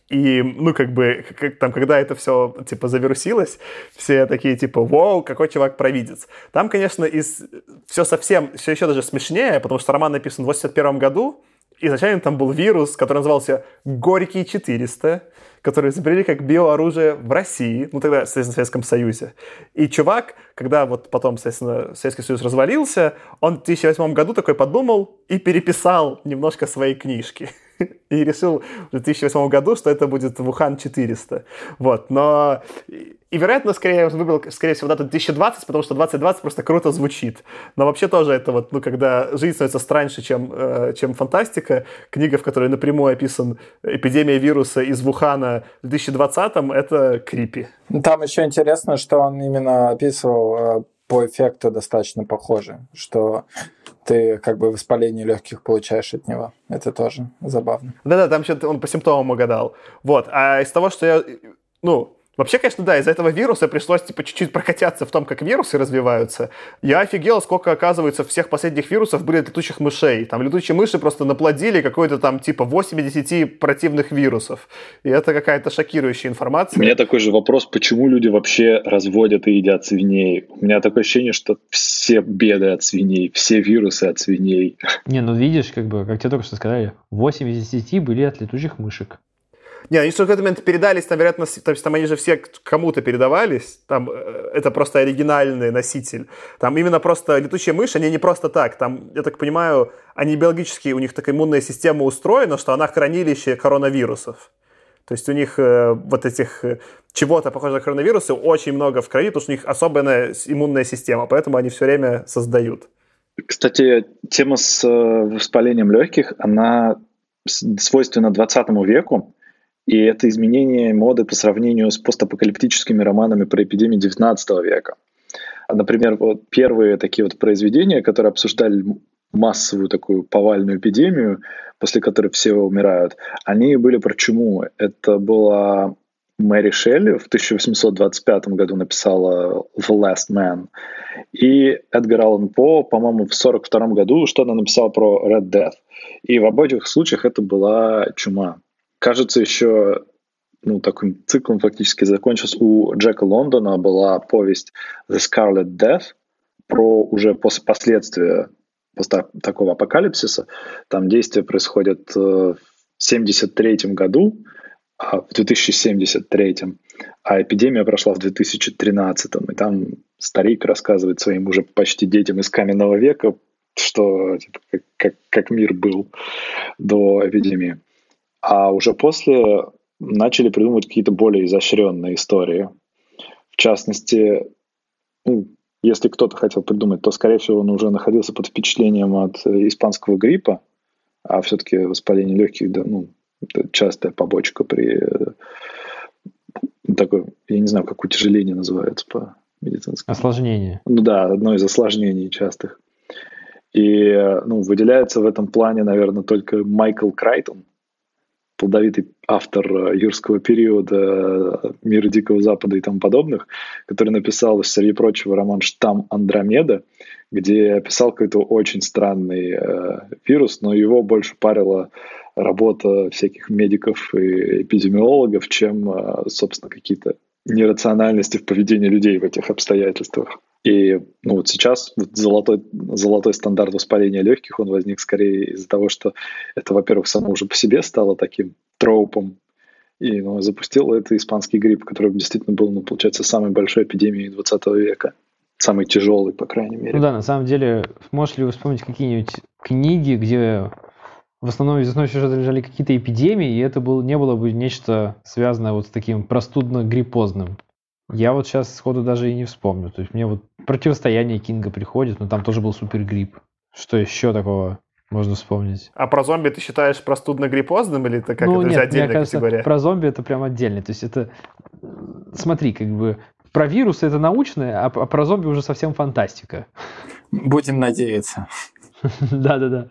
И, ну, как бы, как, там, когда это все, типа, завирусилось, все такие, типа, вау, какой чувак провидец. Там, конечно, из... все совсем, все еще даже смешнее, потому что роман написан в 81 году, изначально там был вирус, который назывался Горький 400, которые изобрели как биооружие в России, ну тогда, соответственно, в Советском Союзе. И чувак, когда вот потом, соответственно, Советский Союз развалился, он в 2008 году такой подумал и переписал немножко свои книжки. И решил в 2008 году, что это будет Вухан 400. Вот, но и, вероятно, скорее выбрал, скорее всего, дату 2020, потому что 2020 просто круто звучит. Но вообще тоже это вот, ну, когда жизнь становится страньше, чем, э, чем фантастика, книга, в которой напрямую описан эпидемия вируса из Вухана в 2020-м, это крипи. Там еще интересно, что он именно описывал э, по эффекту достаточно похоже, что ты как бы воспаление легких получаешь от него. Это тоже забавно. Да-да, там что-то он по симптомам угадал. Вот. А из того, что я, ну, Вообще, конечно, да, из-за этого вируса пришлось типа чуть-чуть прокатиться в том, как вирусы развиваются. Я офигел, сколько, оказывается, всех последних вирусов были летучих мышей. Там летучие мыши просто наплодили какой-то там типа 80 противных вирусов. И это какая-то шокирующая информация. У меня такой же вопрос, почему люди вообще разводят и едят свиней? У меня такое ощущение, что все беды от свиней, все вирусы от свиней. Не, ну видишь, как бы, как тебе только что сказали, 8 из 10 были от летучих мышек. Не, они что в этот момент передались, там, вероятно, то есть там они же все кому-то передавались, там э, это просто оригинальный носитель. Там именно просто летучие мыши, они не просто так, там, я так понимаю, они биологически, у них такая иммунная система устроена, что она хранилище коронавирусов. То есть у них э, вот этих э, чего-то похожего на коронавирусы очень много в крови, потому что у них особенная иммунная система, поэтому они все время создают. Кстати, тема с э, воспалением легких, она свойственна 20 веку, и это изменение моды по сравнению с постапокалиптическими романами про эпидемии XIX века. Например, вот первые такие вот произведения, которые обсуждали массовую такую повальную эпидемию, после которой все умирают, они были про чуму. Это была Мэри Шелли в 1825 году написала The Last Man. И Эдгар Аллан По, по-моему, в 1942 году что-то написал про Red Death. И в обоих случаях это была чума. Кажется, еще ну, таким циклом фактически закончился. У Джека Лондона была повесть The Scarlet Death про уже после последствия после такого апокалипсиса. Там действие происходит э, в 73 году, а в 2073, а эпидемия прошла в 2013, и там старик рассказывает своим уже почти детям из каменного века, что типа, как, как, как мир был до эпидемии. А уже после начали придумывать какие-то более изощренные истории. В частности, ну, если кто-то хотел придумать, то, скорее всего, он уже находился под впечатлением от э, испанского гриппа, а все-таки воспаление легких, да, ну, частая побочка при э, такой, я не знаю, как утяжеление называется по медицински. Осложнение. Ну да, одно из осложнений частых. И ну, выделяется в этом плане, наверное, только Майкл Крайтон, плодовитый автор э, юрского периода э, «Мира Дикого Запада» и тому подобных, который написал, среди прочего, роман «Штамм Андромеда», где описал какой-то очень странный э, вирус, но его больше парила работа всяких медиков и эпидемиологов, чем, э, собственно, какие-то нерациональности в поведении людей в этих обстоятельствах. И ну, вот сейчас вот золотой, золотой стандарт воспаления легких, он возник скорее из-за того, что это, во-первых, само уже по себе стало таким тропом, и ну, запустил это испанский грипп, который действительно был, ну, получается, самой большой эпидемией 20 века. Самый тяжелый, по крайней мере. Ну да, на самом деле, можете ли вы вспомнить какие-нибудь книги, где в основном из основного сюжета лежали какие-то эпидемии, и это было, не было бы нечто связанное вот с таким простудно-гриппозным. Я вот сейчас сходу даже и не вспомню. То есть мне вот противостояние Кинга приходит, но там тоже был супергрипп. Что еще такого можно вспомнить? А про зомби ты считаешь простудно-гриппозным или это как ну, это нет, отдельная мне кажется, категория? Про зомби это прям отдельно. То есть это, смотри, как бы про вирусы это научное, а, а про зомби уже совсем фантастика. Будем надеяться. *laughs* Да-да-да.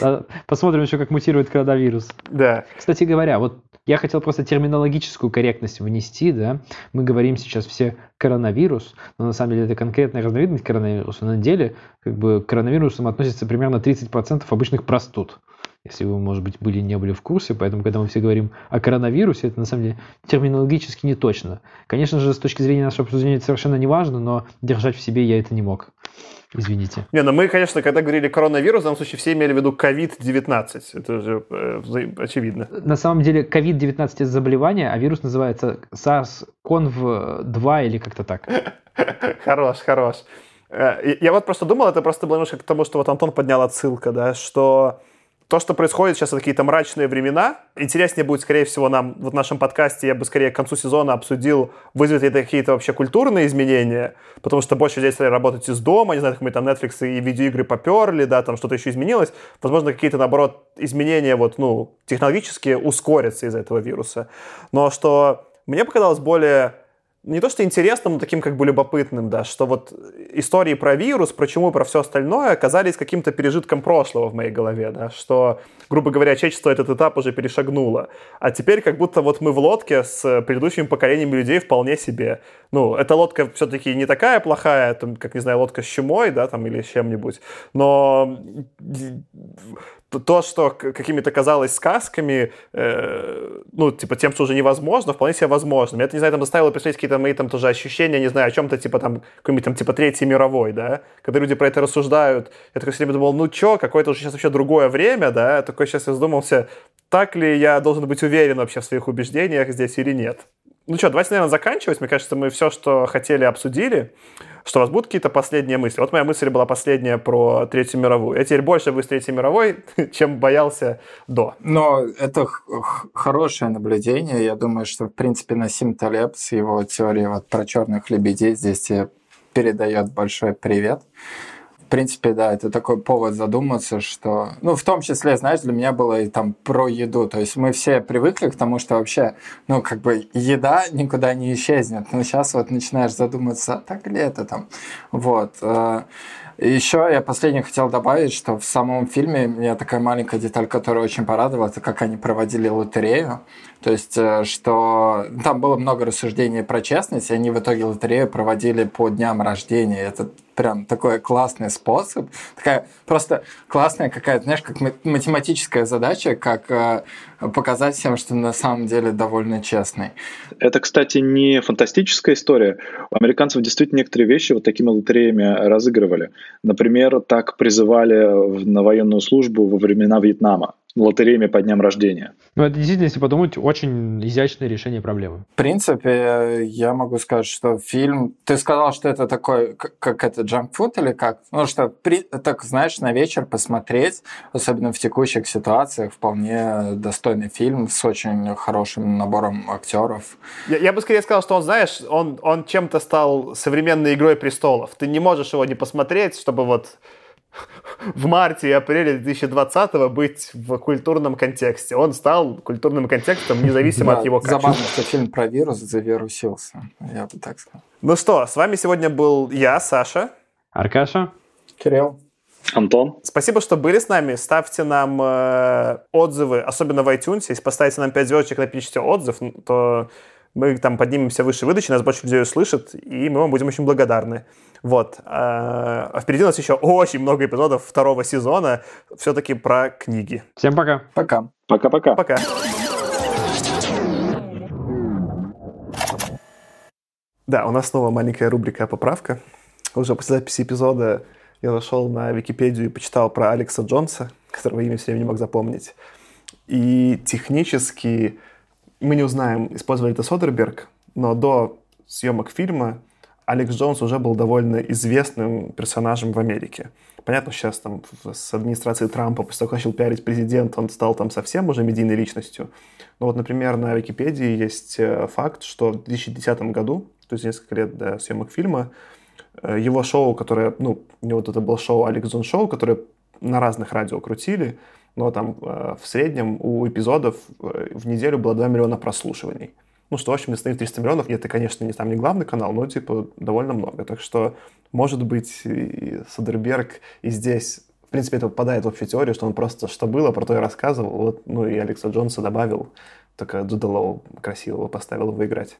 А, посмотрим еще, как мутирует коронавирус. Да. Кстати говоря, вот я хотел просто терминологическую корректность внести, да. Мы говорим сейчас все коронавирус, но на самом деле это конкретная разновидность коронавируса. На деле, как бы, к коронавирусам относится примерно 30% обычных простуд если вы, может быть, были не были в курсе, поэтому, когда мы все говорим о коронавирусе, это на самом деле терминологически не точно. Конечно же, с точки зрения нашего обсуждения это совершенно не важно, но держать в себе я это не мог. Извините. Не, ну мы, конечно, когда говорили коронавирус, в данном случае все имели в виду COVID-19. Это же э, очевидно. На самом деле COVID-19 это заболевание, а вирус называется SARS-CoV-2 или как-то так. *laughs* Хорош, хорош. Э, я вот просто думал, это просто было немножко к тому, что вот Антон поднял отсылка, да, что то, что происходит сейчас, это какие-то мрачные времена. Интереснее будет, скорее всего, нам вот в нашем подкасте, я бы скорее к концу сезона обсудил, вызовет это какие-то вообще культурные изменения, потому что больше здесь стали работать из дома, не знаю, как мы там Netflix и видеоигры поперли, да, там что-то еще изменилось. Возможно, какие-то, наоборот, изменения вот, ну, технологические ускорятся из-за этого вируса. Но что мне показалось более не то что интересным, но таким как бы любопытным, да, что вот истории про вирус, про чему, про все остальное оказались каким-то пережитком прошлого в моей голове, да, что, грубо говоря, человечество этот этап уже перешагнуло. А теперь как будто вот мы в лодке с предыдущими поколениями людей вполне себе. Ну, эта лодка все-таки не такая плохая, там, как, не знаю, лодка с чумой, да, там, или с чем-нибудь, но то, что какими-то казалось сказками, э, ну, типа, тем, что уже невозможно, вполне себе возможно. Меня это, не знаю, там заставило представить какие-то мои там тоже ощущения, не знаю, о чем-то, типа, там, какой-нибудь там, типа, Третьей мировой, да, когда люди про это рассуждают. Я такой себе думал, ну, чё, какое-то уже сейчас вообще другое время, да, я такой сейчас я задумался, так ли я должен быть уверен вообще в своих убеждениях здесь или нет. Ну что, давайте, наверное, заканчивать. Мне кажется, мы все, что хотели, обсудили. Что у вас будут какие-то последние мысли? Вот моя мысль была последняя про Третью мировую. Я теперь больше боюсь Третьей мировой, *laughs* чем боялся до. Но это хорошее наблюдение. Я думаю, что, в принципе, Насим Талеб с его теорией вот про черных лебедей здесь передает большой привет принципе, да, это такой повод задуматься, что, ну, в том числе, знаешь, для меня было и там про еду, то есть мы все привыкли к тому, что вообще, ну, как бы еда никуда не исчезнет, но сейчас вот начинаешь задуматься, так ли это там, вот. Э, еще я последнее хотел добавить, что в самом фильме меня такая маленькая деталь, которая очень порадовала, это как они проводили лотерею. То есть, э, что там было много рассуждений про честность, и они в итоге лотерею проводили по дням рождения. Это прям такой классный способ, такая просто классная какая-то, знаешь, как математическая задача, как э, показать всем, что на самом деле довольно честный. Это, кстати, не фантастическая история. У американцев действительно некоторые вещи вот такими лотереями разыгрывали. Например, так призывали на военную службу во времена Вьетнама. Лотереями по дням рождения. Ну, это действительно, если подумать, очень изящное решение проблемы. В принципе, я могу сказать, что фильм... Ты сказал, что это такой, как это, джанкфуд или как? Ну, что, при... так, знаешь, на вечер посмотреть, особенно в текущих ситуациях, вполне достойный фильм с очень хорошим набором актеров. Я, я бы скорее сказал, что он, знаешь, он, он чем-то стал современной «Игрой престолов». Ты не можешь его не посмотреть, чтобы вот в марте и апреле 2020 быть в культурном контексте. Он стал культурным контекстом независимо да, от его качества. Забавно, что фильм про вирус завирусился, я бы так сказал. Ну что, с вами сегодня был я, Саша. Аркаша. Кирилл. Антон. Спасибо, что были с нами. Ставьте нам э, отзывы, особенно в iTunes. Если поставите нам 5 звездочек, напишите отзыв, то мы там поднимемся выше выдачи, нас больше людей услышат, и мы вам будем очень благодарны. Вот. А впереди у нас еще очень много эпизодов второго сезона, все-таки про книги. Всем пока. Пока. Пока-пока. Пока. Да, у нас снова маленькая рубрика «Поправка». Уже после записи эпизода я зашел на Википедию и почитал про Алекса Джонса, которого имя все время не мог запомнить. И технически мы не узнаем, использовали это Содерберг, но до съемок фильма Алекс Джонс уже был довольно известным персонажем в Америке. Понятно, сейчас там с администрацией Трампа, после того, как начал пиарить президент, он стал там совсем уже медийной личностью. Но вот, например, на Википедии есть э, факт, что в 2010 году, то есть несколько лет до съемок фильма, э, его шоу, которое, ну, у него вот это было шоу Алекс Джонс Шоу, которое на разных радио крутили, но там э, в среднем у эпизодов в неделю было 2 миллиона прослушиваний. Ну, что, в общем, если 300 миллионов, это, конечно, не, там не главный канал, но, типа, довольно много. Так что, может быть, и Содерберг и здесь в принципе, это попадает в общую теорию, что он просто что было, про то и рассказывал. Вот, ну и Алекса Джонса добавил, только Джуда красивого поставил его играть.